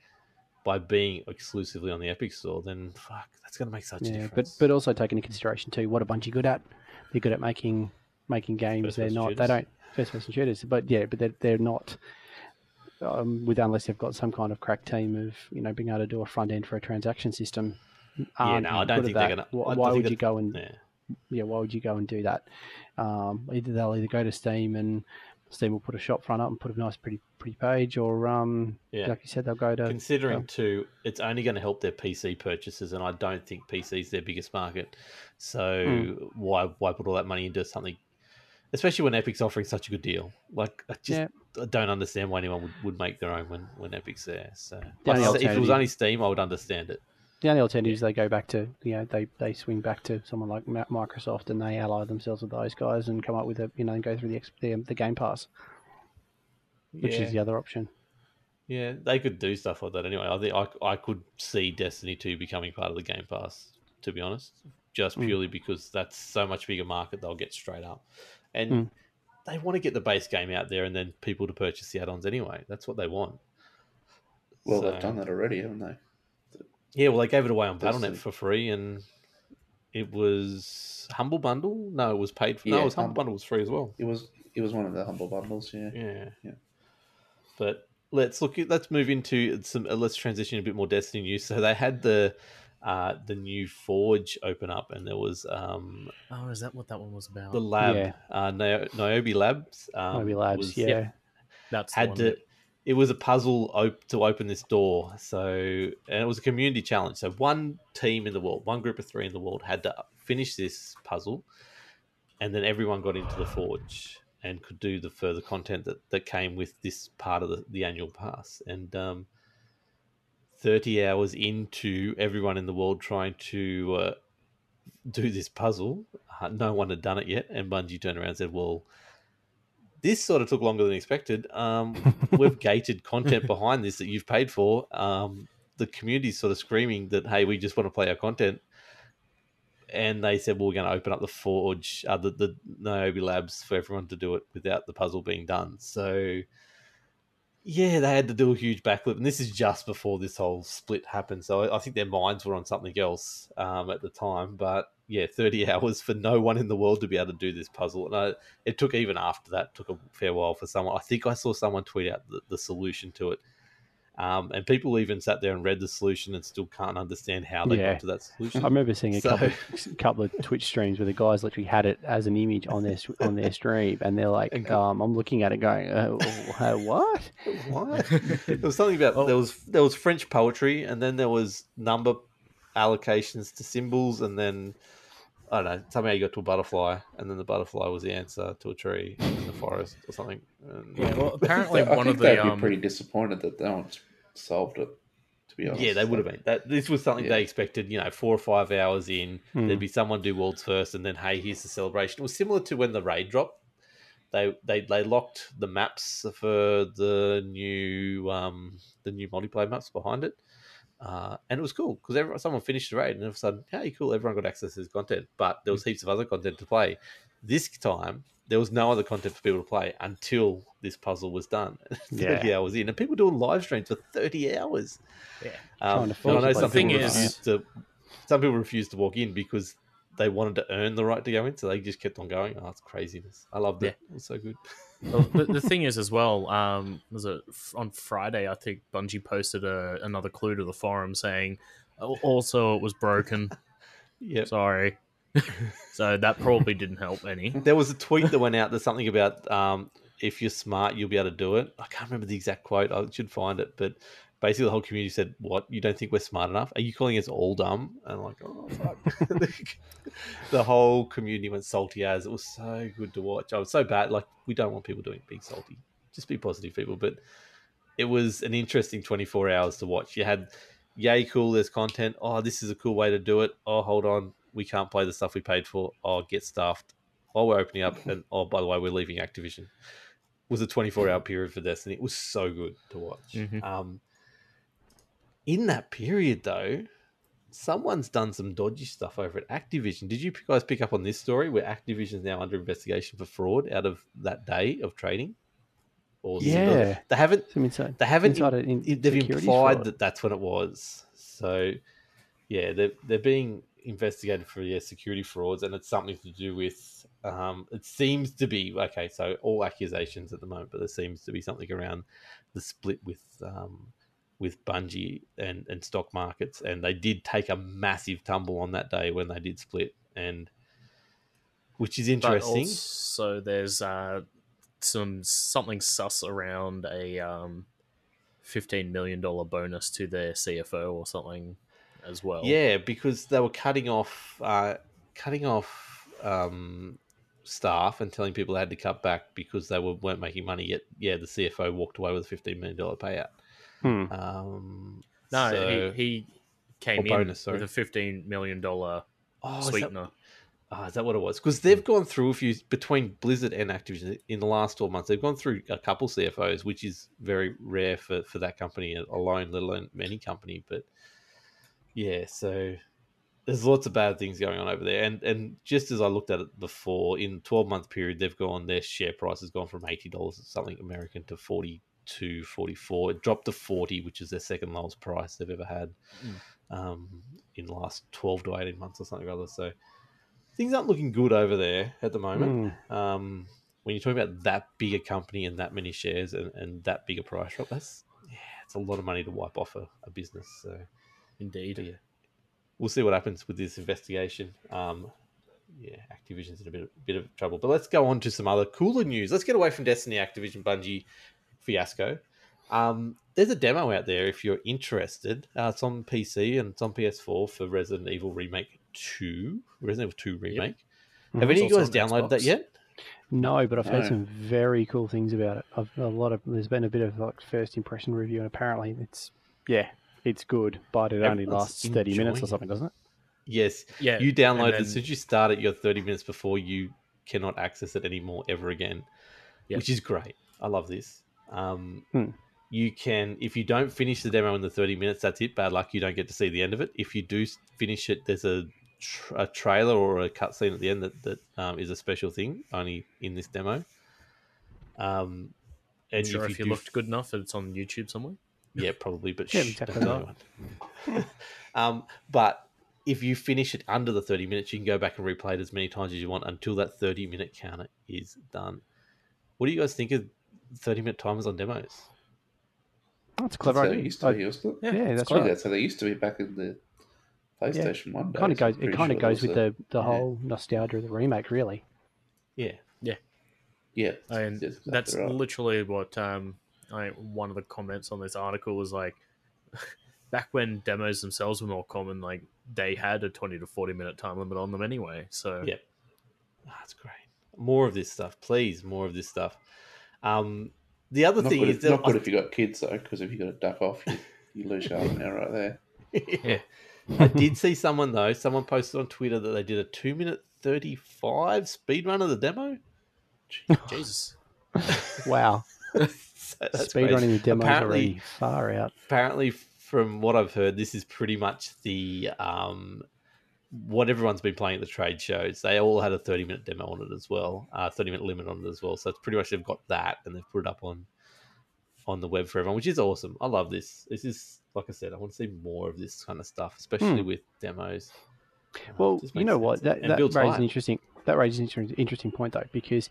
by being exclusively on the Epic Store, then fuck, that's going to make such a Yeah, but difference. but also take into consideration too what a bunch of good at. They're good at making making games. First they're not. shooters. They don't first person shooters. But yeah, but they're they're not. Um, with unless they've got some kind of crack team of you know being able to do a front end for a transaction system. aren't no, I don't think they're gonna- Why, why would you go and yeah. yeah? Why would you go and do that? Um, either they'll either go to Steam and Steam will put a shop front up and put a nice pretty pretty page, or um, Yeah. like you said, they'll go to Considering um, too, it's only going to help their PC purchases, and I don't think PC is their biggest market. So Hmm. why why put all that money into something, especially when Epic's offering such a good deal? Like I just Yeah. I don't understand why anyone would, would make their own when, when Epic's there. So The if it was only Steam, I would understand it. The only alternative is they go back to you know they, they swing back to someone like Microsoft and they ally themselves with those guys and come up with a you know and go through the the, the Game Pass, which yeah. is the other option. yeah, they could do stuff like that anyway. I think I, I could see Destiny two becoming part of the Game Pass. To be honest, just Mm. purely because that's so much bigger market they'll get straight up, and Mm. they want to get the base game out there and then people to purchase the add-ons anyway. That's what they want. Well, So- they've done that already, haven't they? Yeah, well, they gave it away on That's Battle.net the- for free, and it was Humble Bundle. No, it was paid for. no, it was Humble Humble- Bundle was free as well. It was it was one of the humble bundles, yeah. Yeah, Yeah. But let's look. At, let's move into some. Uh, let's transition a bit more Destiny news. So they had the uh, the new Forge open up, and there was um, Oh, is that what that one was about? the lab, Yeah. uh, Nio- Niobe Labs. Um, Maybe labs, was- yeah. That's the had one to. that- It was a puzzle op- to open this door. So, and it was a community challenge. So, one team in the world, one group of three in the world, had to finish this puzzle, and then everyone got into the forge and could do the further content that, that came with this part of the, the annual pass. And um, thirty hours into everyone in the world trying to uh, do this puzzle, uh, no one had done it yet, and Bungie turned around and said, "Well." This sort of took longer than expected. Um, we've gated content behind this that you've paid for. Um, the community's sort of screaming that, hey, we just want to play our content. And they said, well, we're going to open up the Forge, uh, the, the Niobe Labs for everyone to do it without the puzzle being done. So, yeah, they had to do a huge backflip. And this is just before this whole split happened. So I, I think their minds were on something else um, at the time. But yeah, 30 hours for no one in the world to be able to do this puzzle. And I, it took even after that took a fair while for someone. I think I saw someone tweet out the, the solution to it, um, and people even sat there and read the solution and still can't understand how they Yeah. got to that solution. I remember seeing a So- couple, couple of Twitch streams where the guys literally had it as an image on their on their stream, and they're like, And- um, "I'm looking at it, going, uh, uh, what?" what? there was something about Oh. there was there was French poetry, and then there was number allocations to symbols, and then I don't know. Somehow you got to a butterfly, and then the butterfly was the answer to a tree in the forest or something. And, Yeah, well, apparently I one think of they'd the be um, pretty disappointed that no one's solved it. To be honest, Yeah, they would have been. That this was something Yeah. they expected. You know, four or five hours in, Hmm. there'd be someone do worlds first, and then hey, here's the celebration. It was similar to when the raid dropped. They they they locked the maps for the new um the new multiplayer maps behind it, uh, and it was cool because everyone someone finished the raid, and all of a sudden, hey, cool, everyone got access to this content. But there was heaps of other content to play. This time, there was no other content for people to play until this puzzle was done. Thirty Yeah. hours in, and people doing live streams for thirty hours. Yeah. Um, Trying to and I know the some people is- refused to. Some people refused to walk in because they wanted to earn the right to go in, so they just kept on going. Oh, it's craziness! I loved it. It was so good. Well, the, the thing is, as well, um, was it on Friday? I think Bungie posted a, another clue to the forum saying, "Oh, also it was broken. Yeah, Sorry. so that probably didn't help any. there was a tweet that went out. There's something about um, if you're smart, you'll be able to do it. I can't remember the exact quote. I should find it, but basically the whole community said, "What? You don't think we're smart enough? Are you calling us all dumb?" And I'm like, "Oh fuck!" the whole community went salty as it was so good to watch. I was so bad. Like we don't want people doing being salty. Just be positive, people. But it was an interesting 24 hours to watch. You had, yay, cool. There's content. Oh, this is a cool way to do it. Oh, hold on, we can't play the stuff we paid for. Oh, get stuffed. Oh, we're opening up, and oh, by the way, we're leaving Activision. was a 24 hour period for Destiny. It was so good to watch. Mhm. Um, in that period, though, someone's done some dodgy stuff over at Activision. Did you guys pick up on this story where Activision is now under investigation for fraud out of that day of trading? Or Yeah. they haven't. Inside, They haven't. insider in, they've implied fraud. that that's when it was. So, yeah, they're they're being investigated for yeah security frauds, and it's something to do with. Um, it seems to be okay. So all accusations at the moment, but there seems to be something around the split with um, with Bungie and and stock markets, and they did take a massive tumble on that day when they did split, and which is interesting. So there's uh, some something sus around a um, fifteen million dollar bonus to their CFO or something as well. Yeah, because they were cutting off, uh, cutting off um, staff and telling people they had to cut back because they were, weren't making money. Yet, yeah, the CFO walked away with a fifteen million dollar payout. Hmm. Um, no, so- he, he came in bonus, sorry. with a fifteen million dollar oh, is that, sweetener. oh, is that what it was? Because they've gone through a few between Blizzard and Activision in the last twelve months. They've gone through a couple CFOs, which is very rare for for that company alone, let alone any company. But yeah, so there's lots of bad things going on over there. And and just as I looked at it before, in 12 month period, they've gone their share price has gone from eighty dollars something American to 42, 44. It dropped to 40, which is their second lowest price they've ever had um, in the last 12 to 18 months or something or other. So things aren't looking good over there at the moment. Um, when you're talking about that big a company and that many shares and, and that big a price drop, that's yeah, it's a lot of money to wipe off a, a business. So Indeed. yeah, we'll see what happens with this investigation. Um, yeah, Activision's in a bit of, bit of trouble. But let's go on to some other cooler news. Let's get away from Destiny, Activision, Bungie fiasco. Um, there's a demo out there if you're interested. Uh, it's on PC and it's on PS4 for Resident Evil Remake 2, Resident Evil 2 Remake. Have any of you guys It's also on downloaded that yet? No, but I've heard some very cool things about it. I've a lot of there's been a bit of like first impression review, and apparently it's yeah, it's good, but it only Everyone's lasts thirty minutes or something, doesn't it? Yes. Yeah. You download and it then- as soon as you start it, you're 30 minutes before you cannot access it anymore ever again, Yeah. which is great. I love this. Um, Hmm. You can, if you don't finish the demo in the 30 minutes, that's it. Bad luck. You don't get to see the end of it. If you do finish it, there's a, tr- a trailer or a cutscene at the end that, that um, is a special thing only in this demo. Um, and sure, if you, do looked good enough, it's on YouTube somewhere. yeah, probably, but Yeah, shh, don't um, but if you finish it under the 30 minutes, you can go back and replay it as many times as you want until that 30 minute counter is done. What do you guys think of 30 minute timers on demos? Oh, it's That's a clever. how it idea. used to I- be, used to. yeah, it's that's right. that's how they used to be back in the PlayStation One. Kind of days. goes. It pretty kind of goes with was the the yeah. whole nostalgia of the remake, really. Yeah. Yeah. yeah, And that's exactly that's right. literally what um, I one of the comments on this article was like. Back when demos themselves were more common, like they had a twenty to forty minute time limit on them anyway. So Yeah. Ah, That's great. More of this stuff, please. More of this stuff. Um, the other not thing good, is if, that not good I- if you got kids though, because if you got to duck off, you, you lose your arm now right there. yeah. I did see someone though. Someone posted on Twitter that they did a two minute thirty five speed run of the demo. Jesus, Wow, So speed crazy. running the demo Apparently- already far out. Apparently, from what I've heard, this is pretty much the um, what everyone's been playing at the trade shows. They all had a thirty minute demo on it as well, uh, thirty minute limit on it as well. So it's pretty much they've got that and they've put it up on on the web for everyone, which is awesome. I love this. This is like I said, I want to see more of this kind of stuff, especially with demos. Uh, Well, you know what? That, that raises an interesting. That raises an interesting, interesting point though, because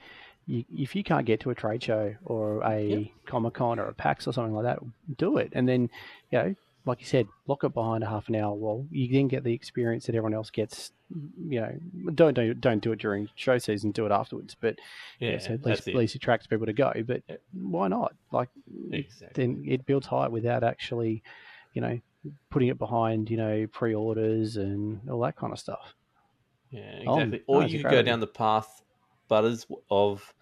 you, if you can't get to a trade show or a Yep. Comic Con or a PAX or something like that, do it, and then you know, like you said, lock it behind a half an hour wall. You then get the experience that everyone else gets. You know, don't don't don't do it during show season. Do it afterwards. But Yeah, yeah, so at least at least attracts people to go. But Yeah. why not? Like, Exactly. then it builds hype without actually, you know, putting it behind you know pre-orders and all that kind of stuff. Yeah, Oh, exactly. no, or a you could go down the path, Butters, of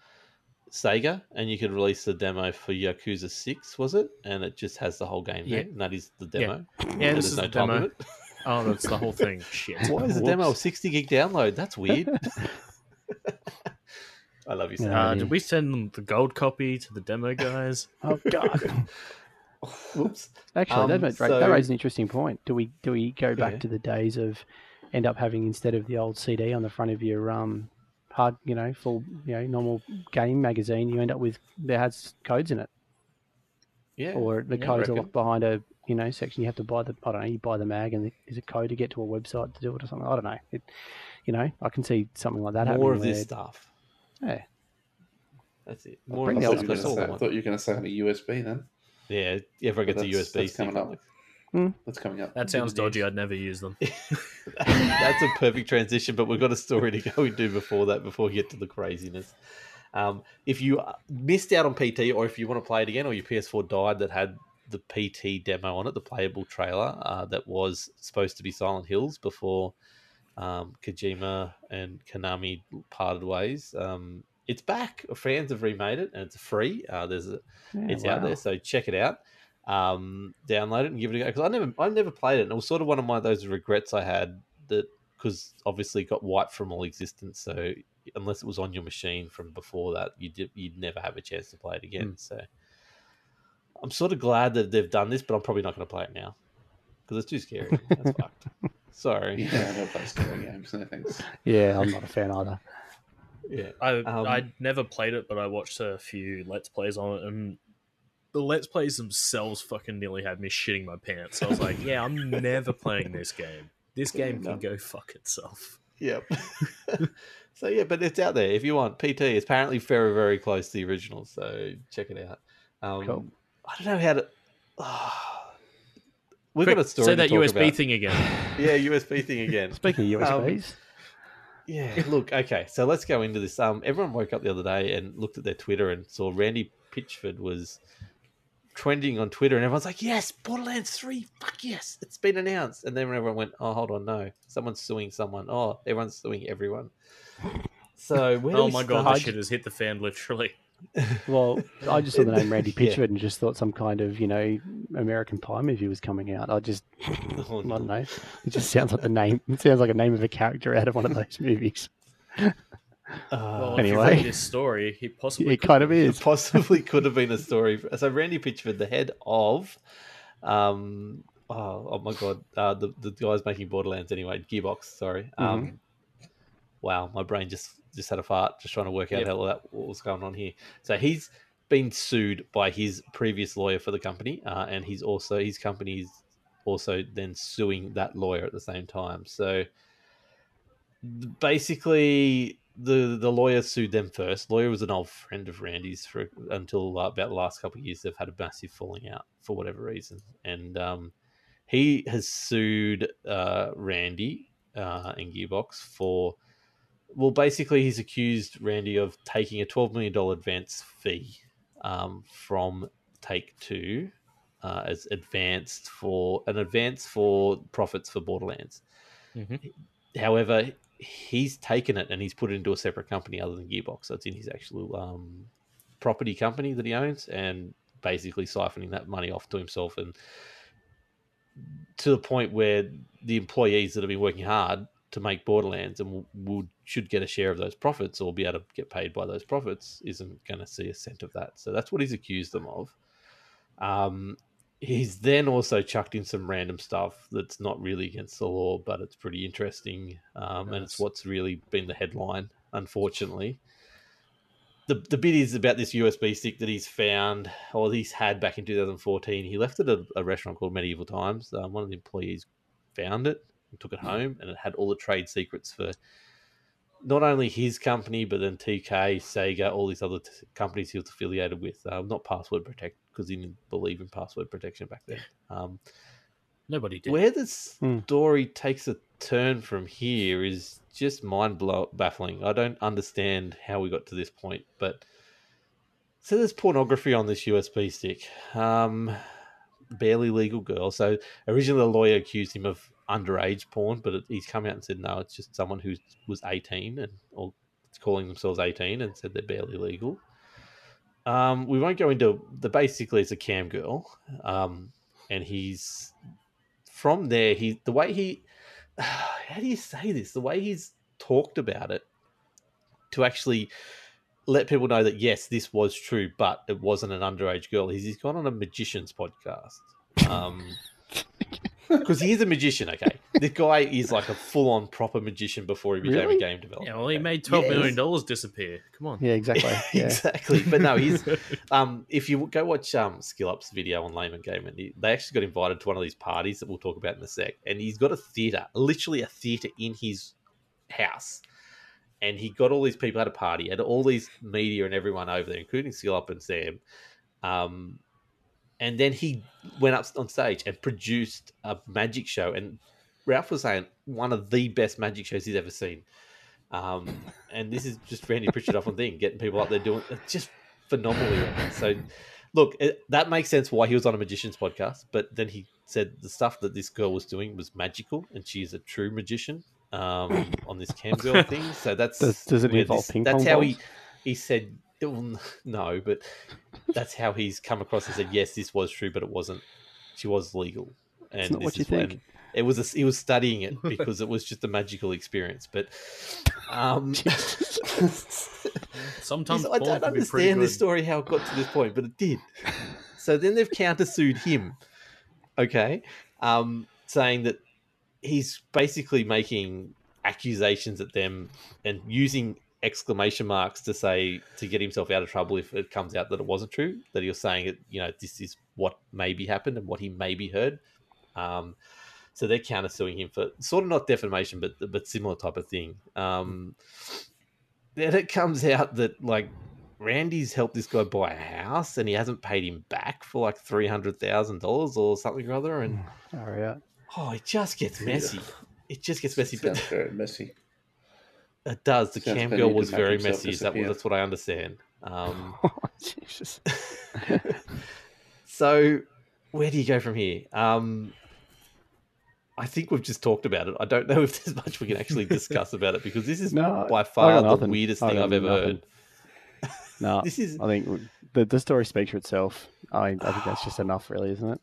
Sega, and you could release the demo for Yakuza Six, was it? And it just has the whole game Yeah. there, and that is the demo. yeah, And this is no the demo. Oh, that's the whole thing. Shit. Why is the demo a sixty gig download? That's weird. I love you, No. Uh, did we send them the gold copy to the demo guys? Oh God. Whoops. Actually, Um, that, that, so- that raises an interesting point. Do we do we go back Yeah. to the days of end up having instead of the old CD on the front of your um hard, you know, full, you know, normal game magazine, you end up with that has codes in it, Yeah. or the yeah, codes are locked behind a you know section. You have to buy the I don't know, you buy the mag, and there's a code to get to a website to do it or something. I don't know. It, you know, I can see something like that happening. More of this where- stuff. Yeah, That's it. More bring of I thought, stuff. you were gonna say, I I thought you were going to say on a USB then. Yeah, everyone gets a That's- USB that's coming up. Alex. That's coming up. That sounds Didn't dodgy. I'd never use them. That's a perfect transition, but we've got a story to go into before that, before we get to the craziness. Um, if you uh, missed out on PT, or if you want to play it again, or your PS4 died that had the PT demo on it, the playable trailer uh, that was supposed to be Silent Hills before um, Kojima and Konami parted ways. Um, it's back. Fans have remade it, and it's free. Uh, there's a, Yeah, it's out there, so check it out. Um, download it and give it a go because I never, I never played it, and it was sort of one of my those regrets I had that because obviously it got wiped from all existence. So unless it was on your machine from before that, you did, you'd never have a chance to play it again. So I'm sort of glad that they've done this, but I'm probably not going to play it now because it's too scary. That's fucked. Sorry. Yeah, I don't play story games. No thanks. Yeah, I'm not a fan either. Yeah. I Um, I never played it, but I watched a few let's plays on it, and the let's plays themselves fucking nearly had me shitting my pants. I was like, yeah, I'm never playing this game. This game no. can go fuck itself. Yep. so yeah, but it's out there if you want. PT is apparently very, very close to the original, so check it out. Um, Cool. I don't know how to. we've Quick, got a story. Say to that talk USB about. thing again. Yeah, USB thing again. Speaking of Um, USBs, Yeah, look, okay, so let's go into this. Um, everyone woke up the other day and looked at their Twitter and saw Randy Pitchford was trending on Twitter, and everyone's like, "Yes, Borderlands Three, fuck yes, it's been announced." And then everyone went, "Oh, hold on, no, someone's suing someone. Oh, everyone's suing everyone." So, where oh my god, start? this shit has hit the fan literally. well, I just saw the name Randy Yeah. Pitchford and just thought some kind of you know American Pie movie was coming out. I just Oh, I don't know. It just sounds like the name. It sounds like a name of a character out of one of those movies. Uh, Well, if Anyway. this story, he possibly It kind of it is. possibly could have been a story. So Randy Pitchford, the head of, um, oh, oh my god, uh, the the guys making Borderlands anyway, Gearbox. Sorry. Um, wow, my brain just just had a fart, just trying to work out Yep. how that what was going on here. So he's been sued by his previous lawyer for the company, uh, and he's also his company's also then suing that lawyer at the same time. So basically the the lawyer sued them first. Lawyer was an old friend of Randy's for until uh, about the last couple of years. They've had a massive falling out for whatever reason, and um, he has sued uh, Randy uh, and Gearbox for well, basically he's accused Randy of taking a twelve million dollar advance fee um, from Take Two uh, as advanced for an advance for profits for Borderlands. Mhm. However, he's taken it and he's put it into a separate company other than Gearbox. So it's in his actual um, property company that he owns, and basically siphoning that money off to himself and to the point where the employees that have been working hard to make Borderlands and will should get a share of those profits or be able to get paid by those profits isn't going to see a cent of that. So that's what he's accused them of. Um, he's then also chucked in some random stuff that's not really against the law, but it's pretty interesting, um, and it's what's really been the headline, unfortunately. The, the bit is about this USB stick that he's found, or he's had back in 2014. He left it at a, a restaurant called Medieval Times. Um, one of the employees found it and took it home, and it had all the trade secrets for not only his company, but then 2K, Sega, all these other t- companies he was affiliated with. Um, not password protect because he didn't believe in password protection back then. Um, Nobody did. where the Hmm. story takes a turn from here is just mind blow- baffling. I don't understand how we got to this point, but so there's pornography on this USB stick. Um, barely legal girl. So originally the lawyer accused him of underage porn, but it, he's come out and said no, it's just someone who was 18 and or it's calling themselves 18 and said they're barely legal. Um, we won't go into the basically it's a cam girl, um, and he's from there. He the way he how do you say this? The way he's talked about it to actually let people know that yes, this was true, but it wasn't an underage girl. He's, he's gone on a magician's podcast. Um, because he is a magician, okay. the guy is like a full-on proper magician before he became Really? a game developer. yeah, well, he okay? made twelve million Yes. dollars disappear. Come on. Yeah, exactly. Yeah. exactly. But no, he's um, if you go watch um, Skill Up's video on Layman Gaming, he, they actually got invited to one of these parties that we'll talk about in a sec. And he's got a theater, literally a theater in his house. And he got all these people at a party, had all these media and everyone over there, including Skill Up and Sam. Um, and then he went up on stage and produced a magic show. And Ralph was saying one of the best magic shows he's ever seen. Um, and this is just Randy Pitchford off on thing, getting people up there doing it's just phenomenally. So, look, it, that makes sense why he was on a magician's podcast. But then he said the stuff that this girl was doing was magical, and she is a true magician um, on this cam girl thing. So that's Does- does it involve ping That's how he balls? he said well, no, but that's how he's come across and said yes, this was true, but it wasn't. She was legal, and not this what you is when- think. it was. A, he was studying it because it was just a magical experience. But um, Sometimes I don't can be pretty understand this story how it got to this point, but it did. So then they've countersued him, okay, um, saying that he's basically making accusations at them and using exclamation marks to say to get himself out of trouble if it comes out that it wasn't true. That he was saying it, you know, this is what maybe happened and what he maybe heard. Um, so they're countersuing him for sort of not defamation, but but similar type of thing. Um, then it comes out that like Randy's helped this guy buy a house and he hasn't paid him back for like three hundred thousand dollars or something or other, and All right. oh, it just gets messy. It just gets messy, but very messy. It does. The Sounds cam girl was very messy. That, that's what I understand. Um, Jesus. so where do you go from here? Um, I think we've just talked about it. I don't know if there's much we can actually discuss about it because this is No, by far the nothing. weirdest thing I've ever nothing. heard. No, This is I think the the story speaks for itself. I, I think that's just enough, really, isn't it?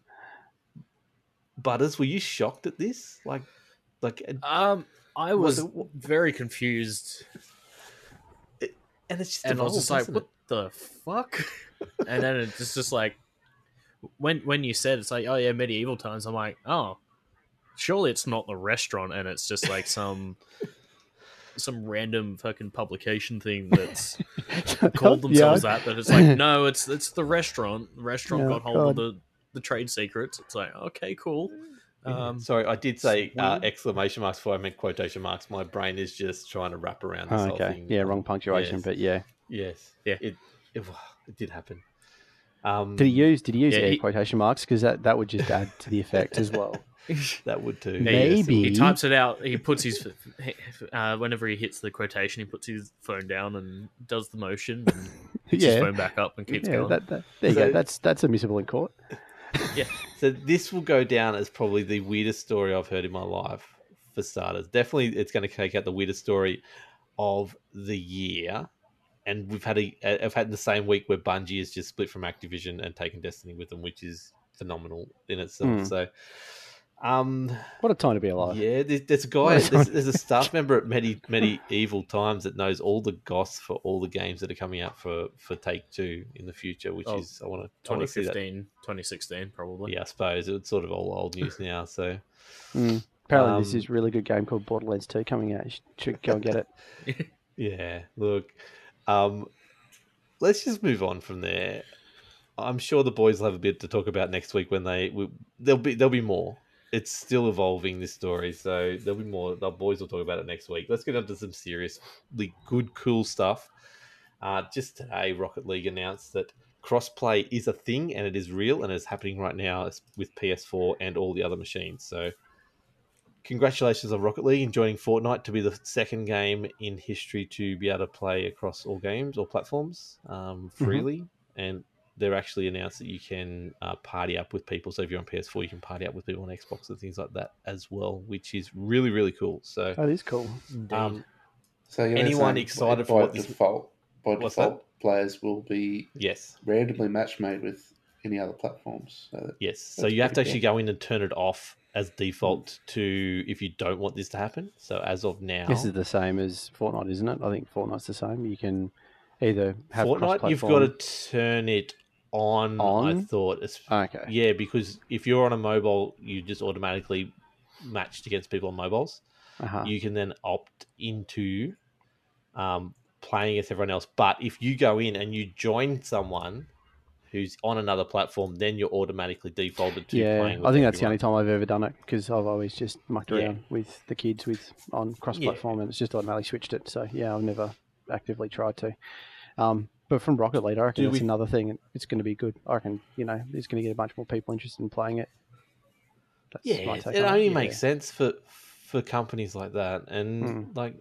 Butters. Were you shocked at this? Like, like, Um, I Was was very confused, and it's just and I was just like, "What the fuck?" and then it's just like when when you said it's like, "Oh yeah, medieval times," I'm like, "Oh, surely it's not the restaurant," and it's just like some some random fucking publication thing that's called themselves that. But it's like, no, it's it's the restaurant. The restaurant Oh, got hold of the the trade secrets. It's like, okay, cool. Yeah. Um, Sorry, I did say uh, exclamation marks before I meant quotation marks. My brain is just trying to wrap around this Oh, whole okay. thing. Yeah, wrong punctuation, Yes. but yeah. Yes. Yeah. It it, it did happen. Um, Did he use Did he use Yeah, air he- quotation marks? Because that, that would just add to the effect as well. that would too. Yeah, yes, it Maybe. He types it out. He puts his uh, whenever he hits the quotation, he puts his phone down and does the motion and picks his phone back up and keeps yeah, going. that, that, there you go. That's that's admissible in court. So this will go down as probably the weirdest story I've heard in my life. For starters, definitely it's going to take out the weirdest story of the year. And we've had a, I've had the same week where Bungie has just split from Activision and taken Destiny with them, which is phenomenal in itself. Hmm. So, um, What a time to be alive. Yeah, there's, there's a guy, there's, there's a staff member at Medi, Medieval Times that knows all the goss for all the games that are coming out for, for Take Two in the future, which Oh, is I want to I want to see that. 2015, 2016, probably. Yeah, I suppose it's sort of all old news now. So Mm. Apparently, this Um, is a really good game called Borderlands 2 coming out. You should, should go and get it. yeah, look, um, let's just move on from there. I'm sure the boys will have a bit to talk about next week when they we, there'll be there'll be more. It's still evolving this story, so there'll be more. The boys will talk about it next week. Let's get on to some seriously good, cool stuff. Uh, just today, Rocket League announced that crossplay is a thing and it is real and it's happening right now with PS4 and all the other machines. So, congratulations on Rocket League and joining Fortnite to be the second game in history to be able to play across all games or platforms um, freely. And they're actually announced that you can uh, party up with people. So if you're on PS4, you can party up with people on Xbox and things like that as well, which is really really cool. So, That is cool. um, So you're Anyone excited by for what this- default, by What's default, players will be yes, randomly match made with any other platforms. So that, yes. So you have to pretty actually go in and turn it off as default to if you don't want this to happen. So as of now, This is the same as Fortnite, isn't it? I think Fortnite's the same. You can either have Fortnite, you've got to turn it on. I thought, Okay. yeah, because if you're on a mobile, you just automatically matched against people on mobiles. Uh-huh. you can then opt into um, playing as everyone else. But if you go in and you join someone who's on another platform, then you're automatically defaulted to yeah, playing. I with think that's the only time I've ever done it because I've always just mucked Yeah. around with the kids with on cross-platform and it's just automatically switched it. So yeah, I've never actively tried to. Um, but from Rocket League, I reckon Do that's we- another thing. It's going to be good. I reckon you know it's going to get a bunch more people interested in playing it. That's Yeah, my it take it on only Yeah. makes sense for for companies like that. And Hmm. like,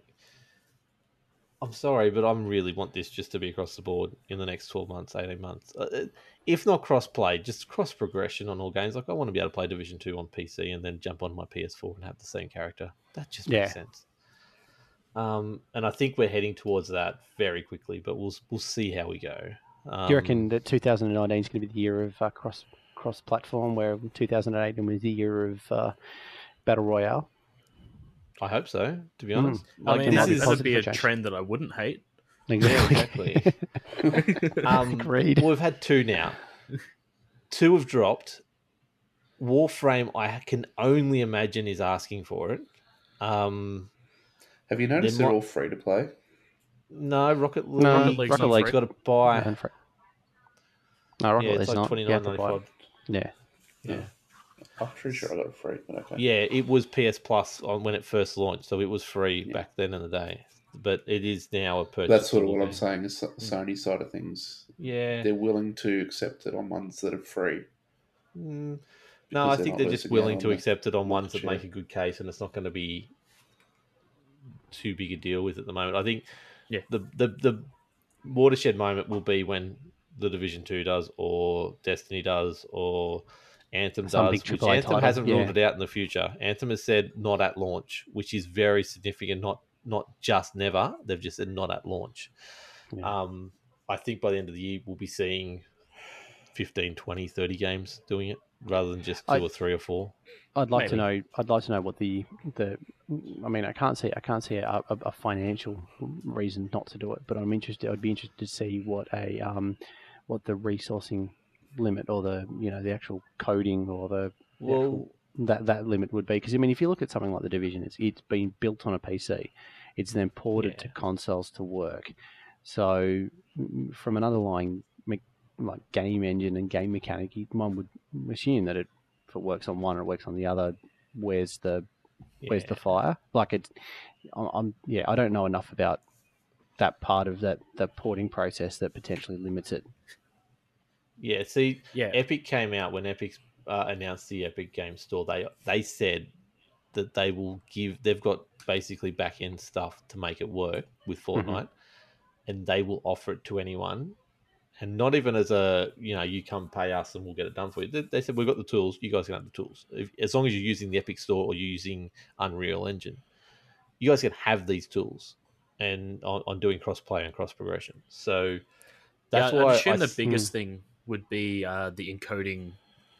I'm sorry, but I really want this just to be across the board in the next 12 months, 18 months. Uh, uh, if not cross play, just cross progression on all games. Like, I want to be able to play Division 2 on PC and then jump on my PS4 and have the same character. That just makes Yeah. sense. Um, and I think we're heading towards that very quickly, but we'll we'll see how we go. Um, Do you reckon that 2019 is going to be the year of uh, cross cross platform, where 2008 was the year of uh, battle royale? I hope so. To be Mm. honest, I mean, this that, is- that'd be a change. trend that I wouldn't hate. exactly. Um, Agreed. Well, we've had two now. Two have dropped. Warframe, I can only imagine is asking for it. Um, Have you noticed Then they're what- all free to play? no, Rocket League. No, Rocket League's, Rocket League's got to buy. And No, Rocket yeah, it's League's like not. twenty You nine have to ninety buy- five. Yeah. Yeah. I'm pretty sure I got it free, but okay. Yeah, it was PS Plus on when it first launched, so it was free Yeah. back then in the day. But it is now a purchase. That's sort of what game. I'm saying. Is the Sony side of things, Yeah. they're willing to accept it on ones that are free. Mm, no, I they're think they're just willing to the accept it on ones that make a good case, and it's not going to be too big a deal with at the moment. I think Yeah. the the the watershed moment will be when the Division Two does, or Destiny does, or Anthem Some does. Which Anthem title, hasn't ruled yeah. it out in the future. Anthem has said not at launch, which is very significant. Not not just never. They've just said not at launch. Yeah. Um, I think by the end of the year we'll be seeing 15, 20, 30 games doing it rather than just two I- or three or four. I'd like to know. I'd like to know what the the. I mean, I can't see. I can't see a, a, a financial reason not to do it, but I'm interested. I'd be interested to see what a um, what the resourcing limit or the you know the actual coding or the Well, actual- that that limit would be. Because I mean, if you look at something like the Division, it's it's been built on a PC. It's then ported to consoles to work. So, from an underlying me- like game engine and game mechanic, one would assume that it, if it works on one or it works on the other, where's the where's the fire? Like it, I'm, I'm yeah, I don't know enough about that part of that the porting process that potentially limits it. Yeah, see, Yeah. Epic came out when Epic uh, announced the Epic Game Store. They they said that they will give. They've got basically back end stuff to make it work with Fortnite, and they will offer it to anyone, and not even as a you know you come pay us and we'll get it done for you. They, they said we've got the tools. You guys can have the tools if, as long as you're using the Epic Store or you're using Unreal Engine. You guys can have these tools, and on, on doing cross play and cross progression. So that's yeah, why I'd assume I the biggest thing would be uh, the encoding.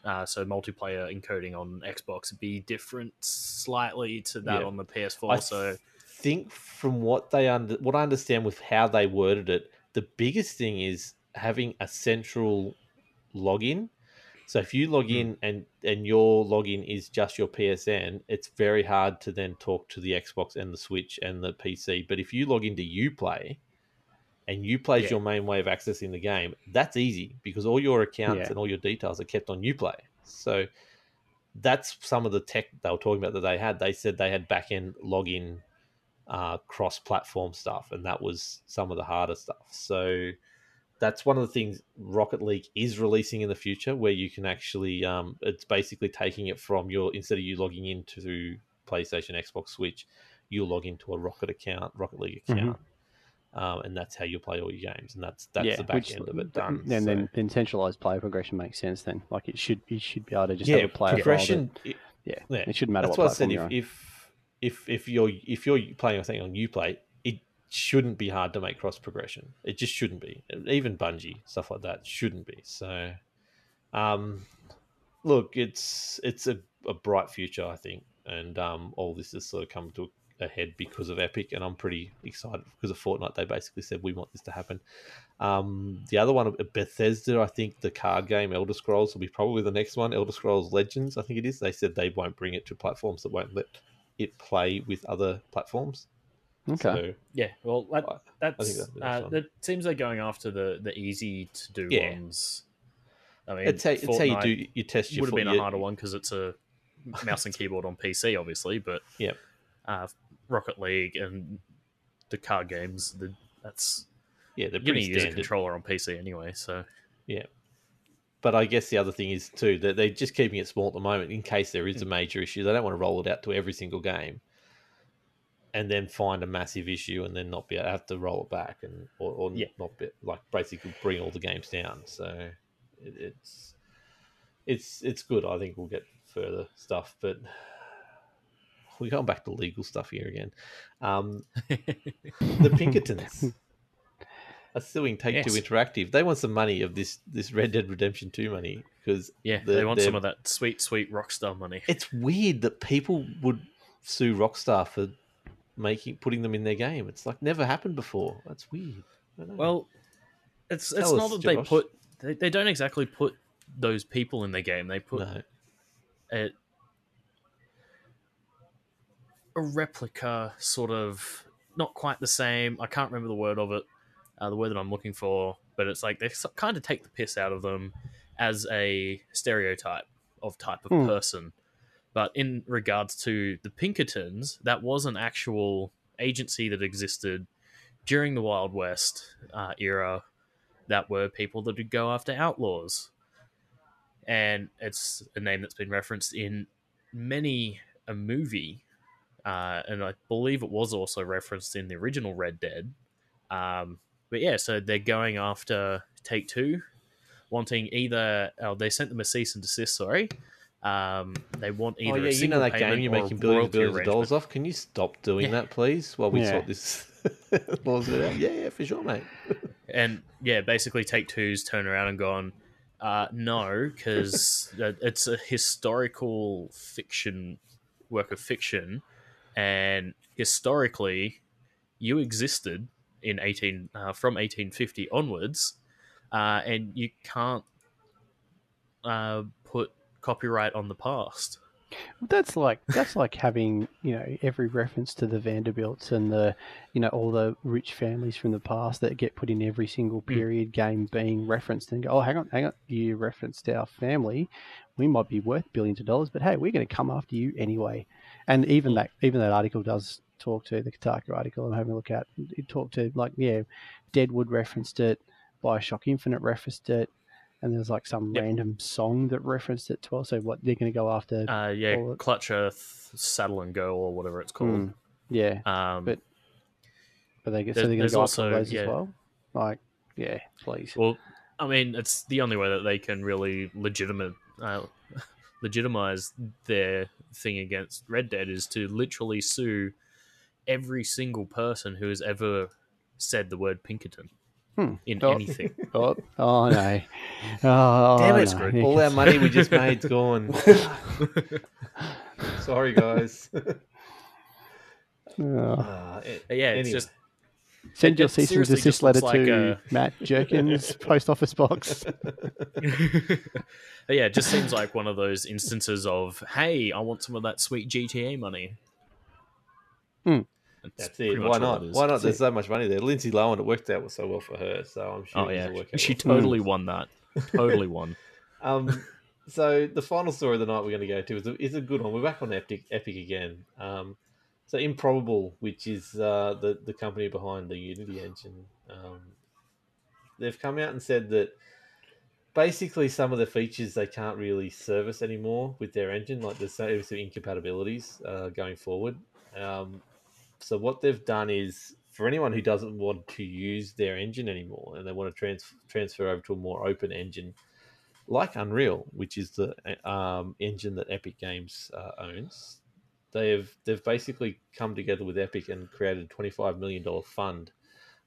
Uh, so multiplayer encoding on Xbox be different slightly to that Yeah. on the PS4. I so think from what they under what I understand with how they worded it, the biggest thing is having a central login. So if you log in and and your login is just your PSN, it's very hard to then talk to the Xbox and the Switch and the PC. But if you log into UPlay and UPlay is Yeah. your main way of accessing the game, that's easy because all your accounts Yeah. and all your details are kept on UPlay. So that's some of the tech they were talking about that they had. They said they had back end login uh, cross platform stuff, and that was some of the harder stuff. So that's one of the things Rocket League is releasing in the future, where you can actually, um, it's basically taking it from your instead of you logging into PlayStation, Xbox, Switch, you'll log into a Rocket account, Rocket League Mhm. account. Um, and that's how you play all your games, and that's that's yeah, the back which- end of it done. And So- then, then centralized player progression makes sense. Then, like it should, you should be able to just yeah, have a player file that- progression. it- yeah, yeah, it shouldn't matter That's what what I said. If, you're if if if you're if you're playing a thing on UPlay, shouldn't be hard to make cross progression. It just shouldn't be. Even Bungie stuff like that shouldn't be. So, um, look, it's it's a, a bright future, I think, and um, all this has sort of come to a head because of Epic, and I'm pretty excited because of Fortnite. They basically said we want this to happen. Um, the other one, Bethesda, I think the card game Elder Scrolls will be probably the next one. Elder Scrolls Legends, I think it is. They said they won't bring it to platforms that won't let it play with other platforms. Okay, So, yeah, well, that, that's uh, fun. seems they're going after the the easy to do Yeah. ones. I mean, it's how, it's how you do you test your would have been a harder one because it's a mouse and keyboard on PC, obviously. But Yep. uh, Rocket League and the card games, the, that's Yeah, they're pretty use a controller on PC anyway. So yeah, But I guess the other thing is too that they're just keeping it small at the moment in case there is a major issue. They don't want to roll it out to every single game, and then find a massive issue and then not be have to roll it back and or, or Yeah. not be like basically bring all the games down. So it, it's it's it's good. I think we'll get further stuff, but we're going back to legal stuff here again. Um, the Pinkertons are suing Take Two Interactive. They want some money of this this Red Dead Redemption Two money because yeah, The- they want some of that sweet, sweet Rockstar money. it's weird that people would sue Rockstar for making putting them in their game. It's like never happened before. That's weird. I don't know. Well, it's it's Tell not us, that they put they, they don't exactly put those people in the game. They put no, it a replica, sort of not quite the same. I can't remember the word of it, uh, the word that I'm looking for, but it's like they kind of take the piss out of them as a stereotype of type of Hmm. person. But in regards to the Pinkertons, that was an actual agency that existed during the Wild West uh, era that were people that would go after outlaws. And it's a name that's been referenced in many a movie. Uh, and I believe it was also referenced in the original Red Dead. Um, but yeah, so they're going after Take Two, wanting either, oh, they sent them a cease and desist, sorry. Um, they want either Oh a yeah, you know single that game payment you're or a making billions and royalty billions of dollars off. Can you stop doing Yeah. that, please, while we Yeah. sort this laws out? Yeah, yeah, for sure, mate. and yeah, basically Take Two's turned around and gone, uh, no, because it's a historical fiction work of fiction, and historically, you existed in eighteen uh, from eighteen fifty onwards, uh, and you can't uh, put copyright on the past. That's like that's like having you know every reference to the Vanderbilts and the you know all the rich families from the past that get put in every single hmm. period game being referenced and go oh hang on hang on. You referenced our family. We might be worth billions of dollars but hey we're going to come after you anyway. And even hmm. that even that article does talk to the Kotaku article I'm having a look at it talked to like yeah Deadwood referenced it Bioshock Infinite referenced it and there's like some Yep. random song that referenced it to So what they're going to go after Uh, yeah, Clutch Earth, Saddle and Go, or whatever it's called. Mm, yeah, Um, but- but they get so they're going to go also- after those yeah. as well. Like, yeah, please. Well, I mean, it's the only way that they can really legitimate uh, legitimize their thing against Red Dead is to literally sue every single person who has ever said the word Pinkerton Hmm. in Oh. anything. Oh, oh no! Oh, Damn it! no. All our money we just made's gone. Sorry, guys. Oh. Uh, it- yeah, it's anyway. just Send your it cease and seriously desist letter like to a- Matt Jerkins, post office box. Yeah, it just seems like one of those instances of, hey, I want some of that sweet GTA money. Hmm. That's That's it. Why not? it. Why not? There's so much money there. Lindsay Lohan, it worked out so well for her, so I'm sure Oh yeah, will work out she well totally won that. Totally won. Um, so the final story of the night we're going to go to is a, is a good one. We're back on Epic, Epic again. Um, so Improbable, which is uh, the the company behind the Unity engine, um, they've come out and said that basically some of the features they can't really service anymore with their engine. Like there's some some incompatibilities uh, going forward. Um, so what they've done is for anyone who doesn't want to use their engine anymore and they want to trans- transfer over to a more open engine like Unreal, which is the um, engine that Epic Games uh, owns, they've they've basically come together with Epic and created a twenty five million dollar fund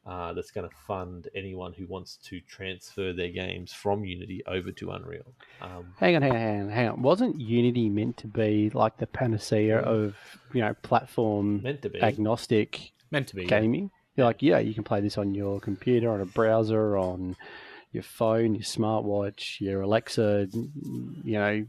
uh, that's going to fund anyone who wants to transfer their games from Unity over to Unreal. Um, hang on, hang on, hang on, hang on. Wasn't Unity meant to be like the panacea Yeah. of you know platform meant to be. agnostic Meant to be. yeah. gaming? You're like, yeah, you can play this on your computer, on a browser, on your phone, your smartwatch, your Alexa. You know,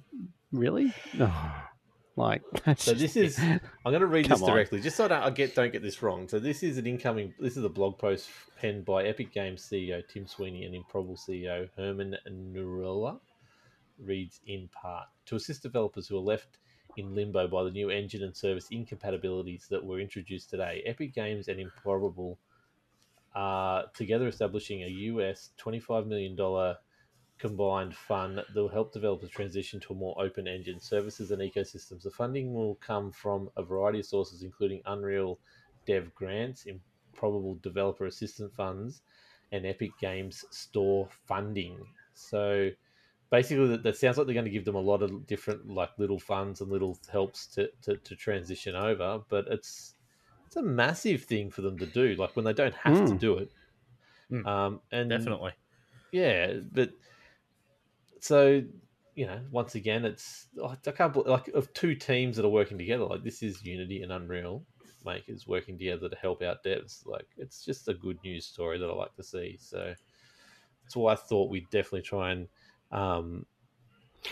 really? like, So this is I'm going to read this Come on. directly, just so I don't I get don't get this wrong. So this is an incoming. This is a blog post penned by Epic Games CEO Tim Sweeney and Improbable CEO Herman Narula. Reads in part to assist developers who are left in limbo by the new engine and service incompatibilities that were introduced today. Epic Games and Improbable are together establishing a US $25 million combined fund that will help developers transition to a more open engine services and ecosystems. The funding will come from a variety of sources, including Unreal Dev grants, improbable developer assistance funds, and Epic Games Store funding. So basically, that, that sounds like they're going to give them a lot of different, like little funds and little helps to, to, to transition over. But it's it's a massive thing for them to do. Like when they don't have to Mm. do it. Mm. Um, and Definitely. yeah, but so you know, once again, it's I can't believe, like of two teams that are working together. Like this is Unity and Unreal makers working together to help out devs. Like it's just a good news story that I like to see. So that's why I thought we'd definitely try and um,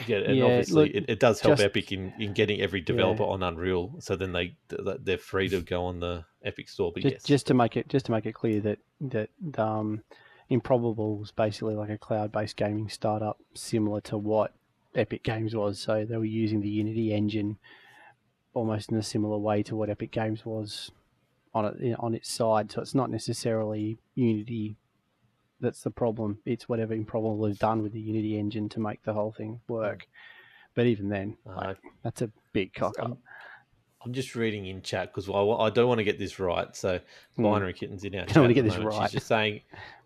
Yeah, and Yeah, obviously look, it, it does help just- Epic in, in getting every developer on Unreal, so then they they're free to go on the Epic store. But just, yes, just to make it just to make it clear that that um, Improbable was basically like a cloud-based gaming startup, similar to what Epic Games was. So they were using the Unity engine almost in a similar way to what Epic Games was on it on its side. So it's not necessarily Unity that's the problem. It's whatever Improbable has done with the Unity engine to make the whole thing work. But even then, uh, like, that's a big cock up. I'm, just reading in chat because I, I don't want to get this right. So Hmm. binary kittens in our Don't wanna get this moment, right. She's just saying,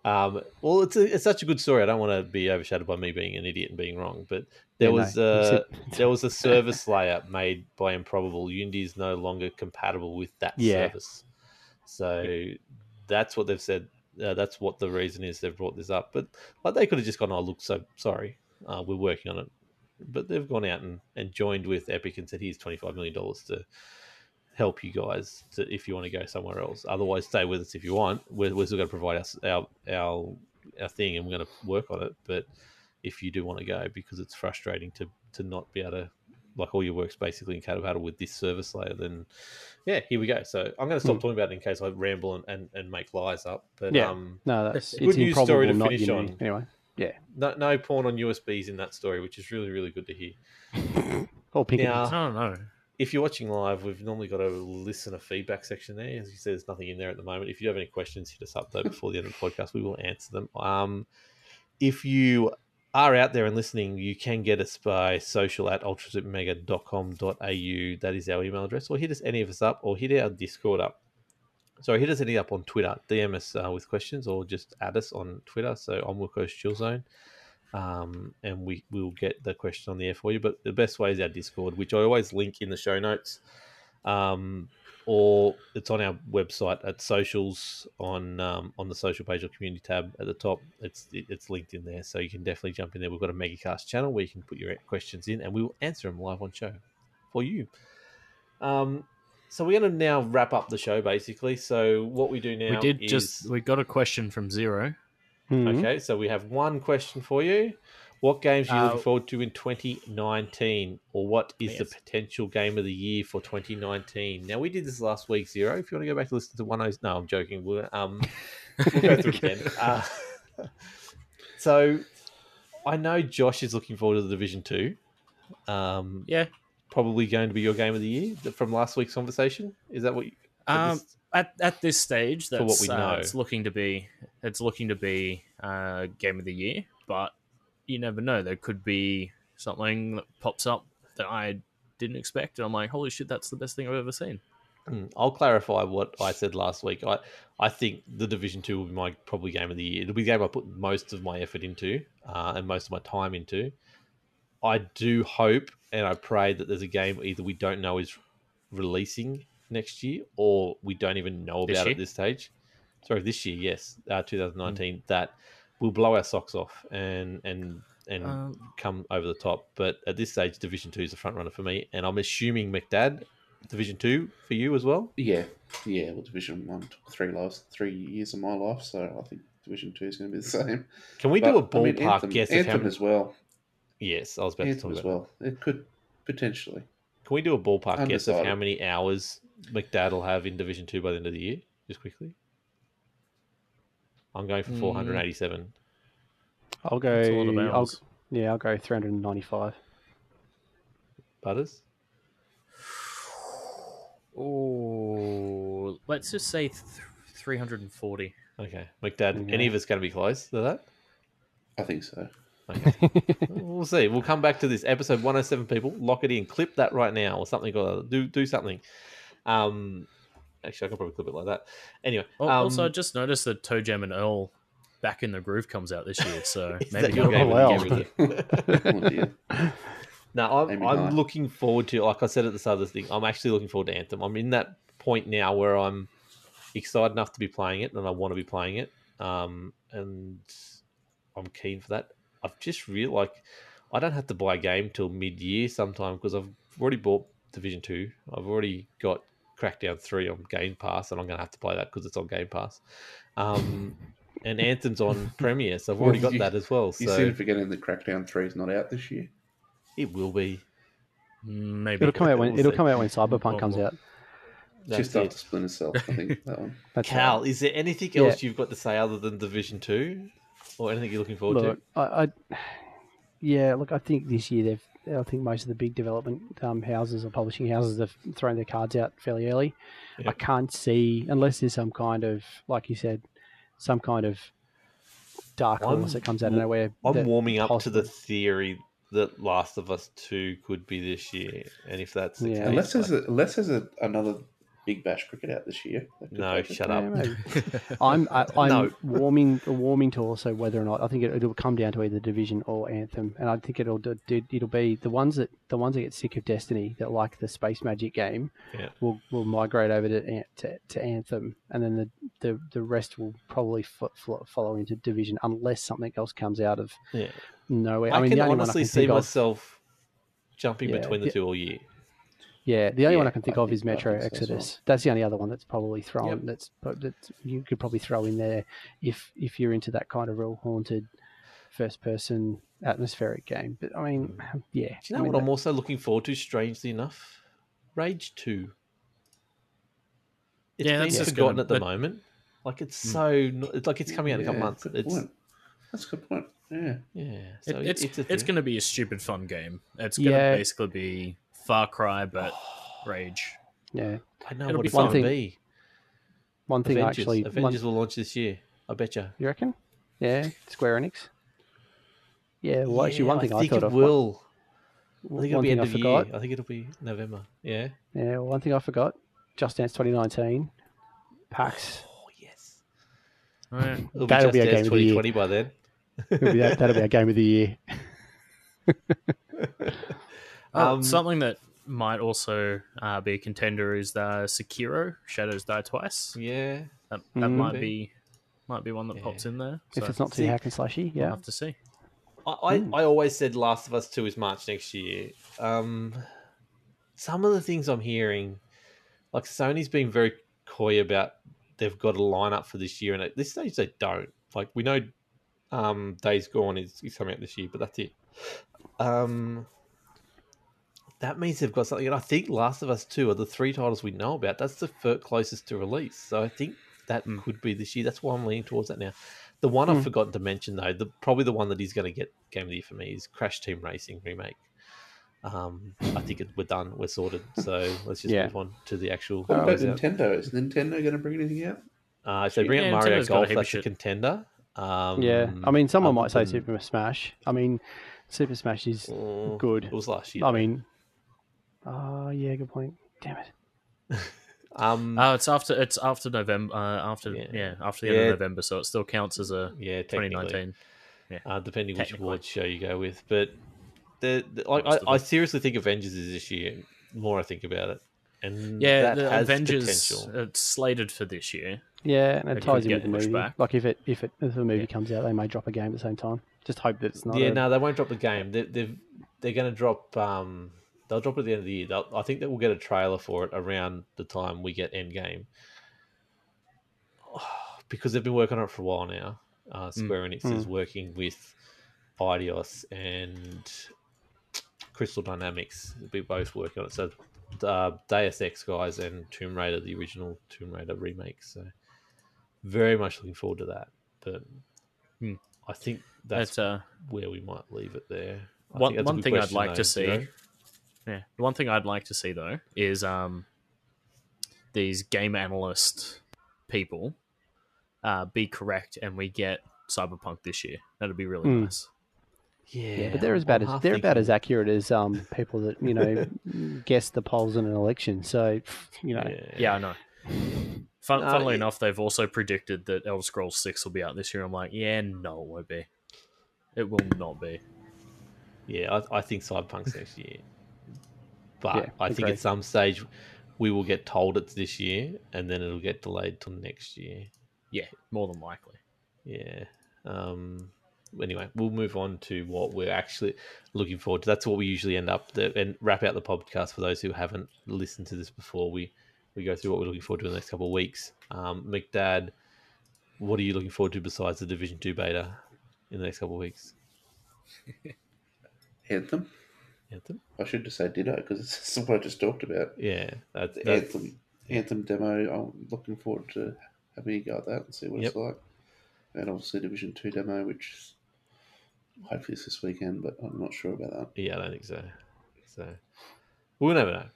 um, well, it's a, it's such a good story. I don't want to be overshadowed by me being an idiot and being wrong. But there Yeah, was it's a- there was a service layer made by Improbable. Unity is no longer compatible with that Yeah. service. So that's what they've said. Uh, that's what the reason is they've brought this up. But like they could have just gone, "Oh, look, so sorry, uh, we're working on it." But they've gone out and, and joined with Epic and said, "Here's twenty five million dollars to help you guys to, if you want to go somewhere else. Otherwise, stay with us if you want. We're, we're still going to provide us our our our thing, and we're going to work on it. But if you do want to go, because it's frustrating to to not be able to like all your work's basically in Caterpillar with this service layer, then yeah, here we go. So I'm going to stop Hmm. talking about it in case I ramble and, and, and make lies up. But Yeah. um, No, that's Good it's news story to not finish Unity. on. Anyway, no, no porn on USBs in that story, which is really really good to hear. or pick Now- I don't know. If you're watching live, we've normally got a listener feedback section there. As you said, there's nothing in there at the moment. If you have any questions, hit us up though before the end of the podcast. We will answer them. Um, if you are out there and listening, you can get us by social at ultrasupermega.com.au. That is our email address. Or hit us any of us up or hit our Discord up. Sorry, hit us any up on Twitter. DM us uh, with questions or just add us on Twitter. So on Wilco's Chill Zone um, and we will get the question on the air for you. But the best way is our Discord, which I always link in the show notes, um, or it's on our website at socials on um, on the social page or community tab at the top. It's it's linked in there, so you can definitely jump in there. We've got a MegaCast channel where you can put your questions in, and we will answer them live on show for you. Um, so we're going to now wrap up the show, basically. So what we do now, we did is, just we got a question from Zero. Mhm. Okay, so we have one question for you. What games are you Uh, looking forward to in 2019? Or what is the potential game of the year for 2019? Now, we did this last week, Zero. If you want to go back to listen to one those. No, I'm joking. We'll, um, we'll go through again. Uh, so, I know Josh is looking forward to the Division 2. Um, Yeah. Probably going to be your game of the year from last week's conversation. Is that what you. At Um, this- at at this stage, that's what we uh, know. it's looking to be it's looking to be uh, game of the year, but you never know. There could be something that pops up that I didn't expect, and I'm like, holy shit, that's the best thing I've ever seen. Mm, I'll clarify what I said last week. I, I think the Division Two will be my probably game of the year. It'll be the game I put most of my effort into uh, and most of my time into. I do hope and I pray that there's a game either we don't know is releasing next year or we don't even know about at this stage. Sorry, this year, yes, uh, Hmm. 2019. That will blow our socks off and and and Um, come over the top. But at this stage, Division Two is the front runner for me, and I'm assuming McDad Division Two for you as well. Yeah, yeah. Well, Division One took three last three years of my life, so I think Division Two is going to be the same. Can we do a But, I mean, ballpark Anthem, guess of Anthem how many? as well. Yes, I was about to Anthem talk as about. well. It could potentially. Can we do a ballpark guess of how many hours McDad will have in Division Two by the end of the year? Just quickly. I'm going for Mm. 487. I'll go. it's a lot of I'll, hours. yeah, I'll go 395. Butters. Oh, let's just say th- 340. Okay, McDad. Okay. Any of us going to be close to that? I think so. Okay. we'll see. We'll come back to this episode 107. People, lock it in. Clip that right now, or something. Or other. do do something. Um, actually, I can probably clip it like that. Anyway, um, also, I just noticed that ToeJam and Earl Back in the Groove comes out this year, so maybe that your you'll- game Oh, of the well. year, is? Oh. No, I'm, Maybe I'm not. looking forward to, like I said at the start of this thing, I'm actually looking forward to Anthem. I'm in that point now where I'm excited enough to be playing it and I want to be playing it. Um, and I'm keen for that. I've just really like, I don't have to buy a game till mid year sometime because I've already bought Division 2. I've already got Crackdown 3 on Game Pass and I'm going to have to play that because it's on Game Pass. Um, and Anthem's on Premiere, so I've already Well, got you- that as well. You So seem to forgetting that Crackdown Three is not out this year. It will be. Maybe It'll come out when it'll come out when Cyberpunk comes Well, out. That's Just it. after Splinter Cell, I think that one. That's Cal, right. is there anything Yeah. else you've got to say other than Division Two, or anything you're looking forward Look, I, I, yeah, look, I think this year they've. I think most of the big development um, houses or publishing houses have thrown their cards out fairly early. I can't see unless there's some kind of, like you said, some kind of dark I'm horse that comes out of nowhere. I'm warming up to the theory that Last of Us Two could be this year, and if that's the Yeah. case, Unless there's like- a, unless there's a, another Big Bash cricket out this year. no, shut up. I'm I, I'm No. warming warming to also whether or not I think it, it'll come down to either Division or Anthem, and I think it'll do, do- it'll be the ones that the ones that get sick of Destiny that like the Space Magic game Yeah. will will migrate over to, to to Anthem, and then the the, the rest will probably fo- fo- follow into Division unless something else comes out of Yeah. nowhere. I, I, mean, can the only honestly one I can see think of, myself jumping Yeah, between the yeah. two all year. Yeah, the only one I can think I of is think- I Metro think so well. Exodus. That's the only other one that's probably thrown. Yep. That's that you could probably throw in there if if you're into that kind of real haunted first person atmospheric game. But I mean, yeah. Do you I know mean, what I'm that- also looking forward to? Strangely enough, Rage Two. It's Yeah, been that's forgotten gonna- at the that- moment. Like it's Hmm. so. It's like it's coming out in a couple months. good It's point. That's a good point. Yeah. yeah. It- it's it's it's going to be a stupid fun game. It's going to Yeah. basically be Far Cry but Rage. yeah. I know it'll what be it's fun. going to One be. One thing Avengers. actually, one, Avengers will launch this year. I bet you. you reckon? Yeah, Square Enix. Yeah, well, actually, one thing I, think thought it of. will. I think it'll one be thing end I of forgot. year. I think it'll be November. Yeah. Yeah, one thing I forgot. Just Dance 2019. PAX. Oh yes. Yeah. It'll That'll be be just a Dance game of the year. 2020 by then. It'll be that, that'll be our game of the year. Oh, Um, something that might also uh, be a contender is the Sekiro Shadows Die Twice. Yeah. That, that Mhm. might be might be one that Yeah. pops in there. If it's not too see- hack and slashy, we'll yeah. have to see. I, I, Hmm. I always said Last of Us 2 is March next year. Um, some of the things I'm hearing, like Sony's being very coy about they've got a lineup for this year, and at this stage they don't. Like we know, um, Days Gone is, is coming out this year, but that's it. Um, that means they've got something, and I think Last of Us 2 are the three titles we know about. That's the fir- closest to release, so I think that Mm. could be this year. That's why I'm leaning towards that now. The one Hmm. I've forgotten to mention though, the probably the one that is going to get game of the year for me is Crash Team Racing remake. Um, I think it, we're done, we're sorted. So let's just Yeah. move on to the actual. What about close out. Nintendo? Is Nintendo going to bring anything out? Uh, if they bring Yeah, up Mario Nintendo's a Golf, heap that's a contender. Um, Yeah, I mean, someone other might say than- Super Smash. I mean, Super Smash is good. It was last year. I mean, oh yeah, good point. Damn it. um, Oh, it's after it's after November. Uh, after Yeah. yeah. after the end Yeah. of November, so it still counts as a yeah, technically. 2019. uh, depending which Technically. award show you go with. But the, the like, I, I seriously think Avengers is this year. The more I think about it, and Yeah, that the has Avengers potential. it's slated for this year. Yeah, and it It ties in with the movie. back. Like if it if it if the movie Yeah. comes out, they may drop a game at the same time. Just hope that it's not. yeah, a- no, they won't drop the game. They, they've they're going to drop. Um, they'll drop it at the end of the year. They'll, I think that we'll get a trailer for it around the time we get Endgame, because they've been working on it for a while now. Uh, Square Enix is Mm. working with Eidos and Crystal Dynamics. They'll be both working on it. So, uh, Deus Ex guys and Tomb Raider, the original Tomb Raider remake. So, very much looking forward to that. But Hmm. I think that's That's uh, where we might leave it there. I One- think that's a one thing I'd like to though, see- Zero. Yeah. The one thing I'd like to see though is um these game analyst people uh, be correct, and we get Cyberpunk this year. That'd be really Hmm. nice. Yeah, Yeah, but they're I'm- as bad I'm as they're about as accurate as um people that you know guess the polls in an election. So you know, Yeah, I know. Fun, No, funnily it- enough, they've also predicted that Elder Scrolls Six will be out this year. I'm like, yeah, no, it won't be. It will not be. Yeah, I, I think Cyberpunk's next year. But Yeah, I think at some stage we will get told it's this year, and then it'll get delayed till next year. Yeah, more than likely. Yeah. Um, anyway, we'll move on to what we're actually looking forward to. That's what we usually end up the, and wrap out the podcast for those who haven't listened to this before. We we go through what we're looking forward to in the next couple of weeks. Um, McDad, what are you looking forward to besides the Division Two beta in the next couple of weeks? Anthem. Anthem. I should just say Ditto because it's what I just talked about. Yeah, that's, that's Anthem Anthem demo. I'm looking forward to having a go at that and see what it's like. And obviously Division Two demo, which hopefully it's this weekend, but I'm not sure about that. yeah. I don't think so. So we'll never know.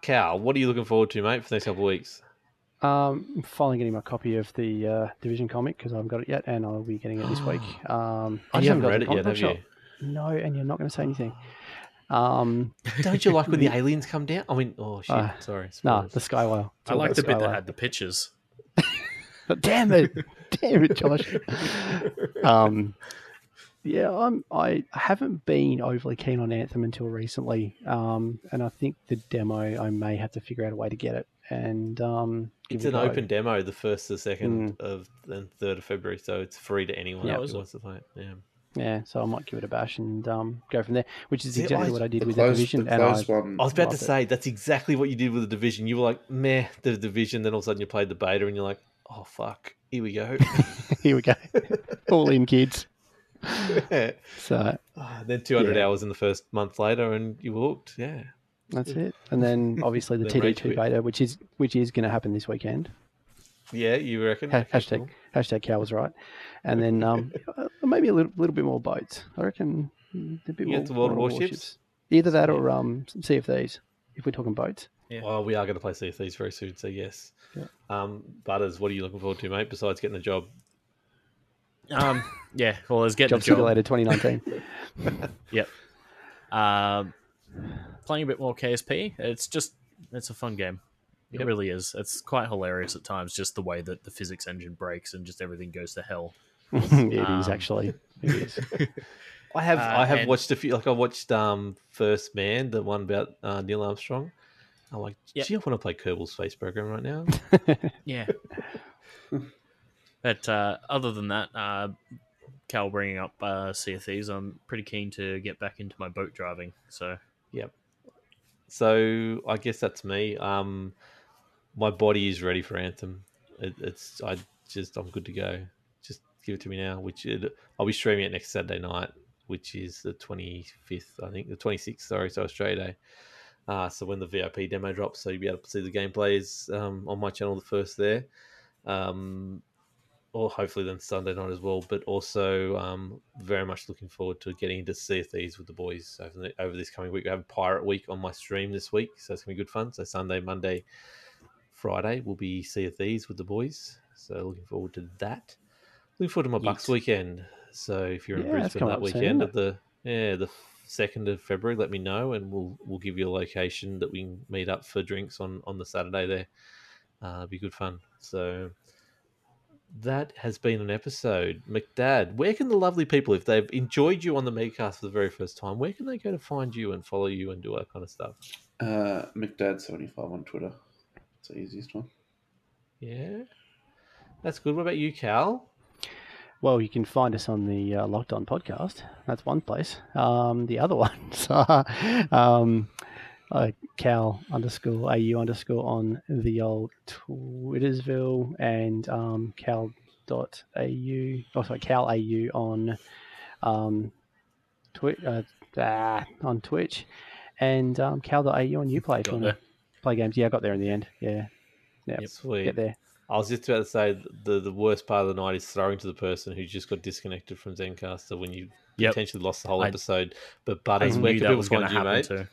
Cal, what are you looking forward to, mate, for the next couple of weeks? Um, I'm finally getting my copy of the uh, Division comic because I haven't got it yet, and I'll be getting it this week. Um, I just haven't haven't read it yet, have book you? shop. No, and you're not going to say anything. Um, Don't you like when the aliens come down? I mean, oh shit! Uh, sorry. nah, spoilers. the Skywell. It's I like about the bit that had the pictures. Damn it, damn it, Josh. um, yeah, I'm. I haven't been overly keen on Anthem until recently, um, and I think the demo I may have to figure out a way to get it. And um, It's an go. open demo, the first, the second of and third of February, so it's free to anyone Yeah. who is it? wants to play it. Yeah. Yeah, so I might give it a bash and um, go from there, which is See, exactly I- what I did The with the division. the And I, one. I was about to Loved it. say that's exactly what you did with the division. You were like, meh, the division. Then all of a sudden you played the beta, and you're like, oh fuck, here we go. here we go, all in kids. Yeah. So Ah, then 200 Yeah. hours in the first month later, and you walked. Yeah. that's it. And then obviously the Then rage TD2 beta, which is which is going to happen this weekend. Yeah, you reckon? Ha- hashtag cool. hashtag cow was right. And then um, uh, maybe a little, little bit more boats. I reckon mm, a bit You more. get World more Warships? Either that or um, Sea of Thieves. If we're talking boats, Yeah. Well, we are going to play Sea of Thieves very soon, so yes. Yeah. Um, Butters, what are you looking forward to, mate? Besides getting a job? Um, yeah, well, let's get Job the job. Simulator 2019. Yep. Um, playing a bit more KSP. It's just it's a fun game. It Yep. really is. It's quite hilarious at times, just the way that the physics engine breaks and just everything goes to hell. it is Um, actually. It is. I have Uh, I have and- watched a few. Like I watched um First Man, the one about uh, Neil Armstrong. I'm like, Yep. gee, I want to play Kerbal Space Program right now. Yeah. but uh, other than that, uh, Cal bringing up uh, Sea of Thieves, I'm pretty keen to get back into my boat driving. So Yep. so I guess that's me. Um, my body is ready for Anthem. It, it's I just I'm good to go. Just give it to me now. Which it, I'll be streaming it next Saturday night, which is the 25th, I think, the 26th. Sorry, so Australia Day. Uh, so when the VIP demo drops, so you'll be able to see the gameplays um, on my channel the first there. Um, or hopefully then Sunday night as well. But also um, very much looking forward to getting into Sea of Thieves with the boys over, the, over this coming week. We have Pirate Week on my stream this week, so it's gonna be good fun. So Sunday, Monday, Friday will be Sea of Thieves with the boys. So looking forward to that. Looking forward to my Bucks weekend. So if you're in Yeah, Brisbane that up soon, weekend isn't of the yeah the second of February, let me know and we'll we'll give you a location that we can meet up for drinks on on the Saturday there. Uh, be good fun. So that has been an episode. McDad, where can the lovely people, if they've enjoyed you on the Megacast for the very first time, where can they go to find you and follow you and do all that kind of stuff? Uh, McDad75 on Twitter. It's the easiest one. Yeah. That's good. What about you, Cal? Well, you can find us on the uh, Locked On podcast. That's one place. Um, the other ones are um, uh, Cal underscore AU underscore on the old Twittersville and um, Cal dot AU. Oh, sorry, Cal AU on um, Twi- uh, ah, on Twitch and um, Cal.au on Uplay if Got you want there. to play games. Yeah, I got there in the end. Yeah, yeah, Sweet. get there. I was just about to say the the worst part of the night is throwing to the person who just got disconnected from Zencastr when you Yep. potentially lost the whole I- episode. But I Butters, where knew can that people was going find to you, happen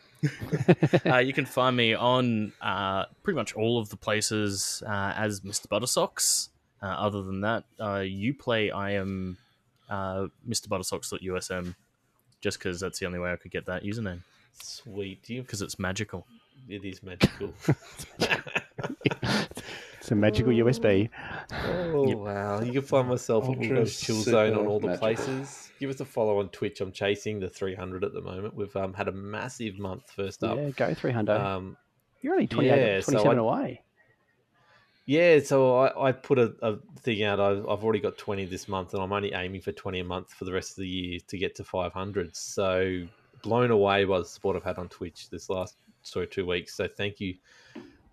mate? too. uh, you can find me on uh, pretty much all of the places uh, as Mr. Buttersocks. Uh, other than that, uh, Uplay. I am uh, Mr. Buttersocks.usm, just because that's the only way I could get that username Sweet. You, because it's magical. It is magical. It's a magical USB. Oh wow! You can find myself at Ultra Wilco's Chill Zone on all the super places. Give us a follow on Twitch. I'm chasing the 300 at the moment. We've um, had a massive month first up. Yeah, go 300. Um, You're only 28, yeah, so 27 I- away. yeah, so I, I put a, a thing out. I've, I've already got 20 this month, and I'm only aiming for 20 a month for the rest of the year to get to 500. So blown away by the support I've had on Twitch this last sort of two weeks. So thank you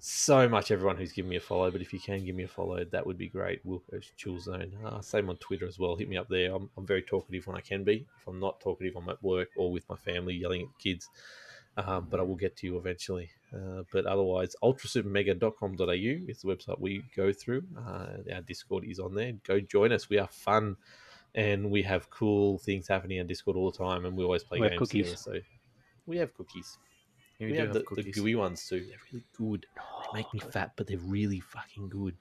so much, everyone who's given me a follow. But if you can give me a follow, that would be great. Wilco's Chill Zone. Uh, same on Twitter as well. Hit me up there. I'm, I'm very talkative when I can be. If I'm not talkative, I'm at work or with my family yelling at kids. um, but I will get to you eventually. Uh, but otherwise, ultrasupermega.com.au is the website we go through. Uh, our Discord is on there. Go join us. We are fun and we have cool things happening on Discord all the time, and we always play We games cookies. together. So we have cookies. Yeah, We, do have, have the, the gooey ones too. They're really good. They make me fat, but they're really fucking good.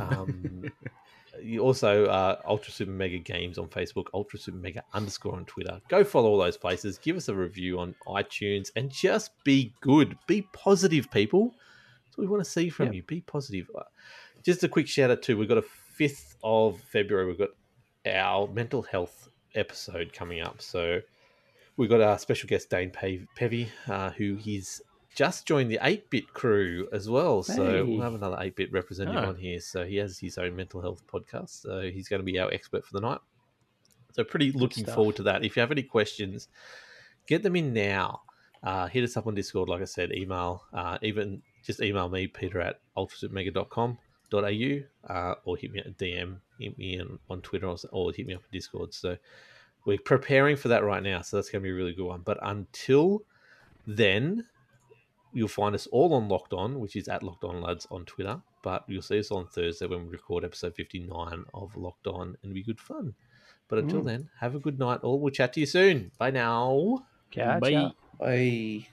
Um, you also uh, Ultra Super Mega Games on Facebook, Ultra Super Mega underscore on Twitter. Go follow all those places. Give us a review on iTunes, and just be good. Be positive, people. That's what we want to see from Yep. you. Be positive. Uh, Just a quick shout out too. We've got a fifth of February. We've got our mental health episode coming up. So we've got our special guest Dane Pe- Pevy, uh, who he's just joined the 8-bit crew as well. So we'll have another 8-bit representative Oh. on here. So he has his own mental health podcast. So he's going to be our expert for the night. So pretty looking forward to that. If you have any questions, get them in now. Uh, hit us up on Discord, like I said, email, uh, even just email me, peter at ultrasupermega.com.au, uh, or hit me at DM, hit me on, on Twitter, or, or hit me up on Discord. So we're preparing for that right now. So that's going to be a really good one. But until then, you'll find us all on Locked On, which is at Locked On Lads on Twitter. But you'll see us on Thursday when we record episode 59 of Locked On and it'll be good fun. But until Mm. then, have a good night all. We'll chat to you soon. Bye now. Ciao, Bye. ciao. I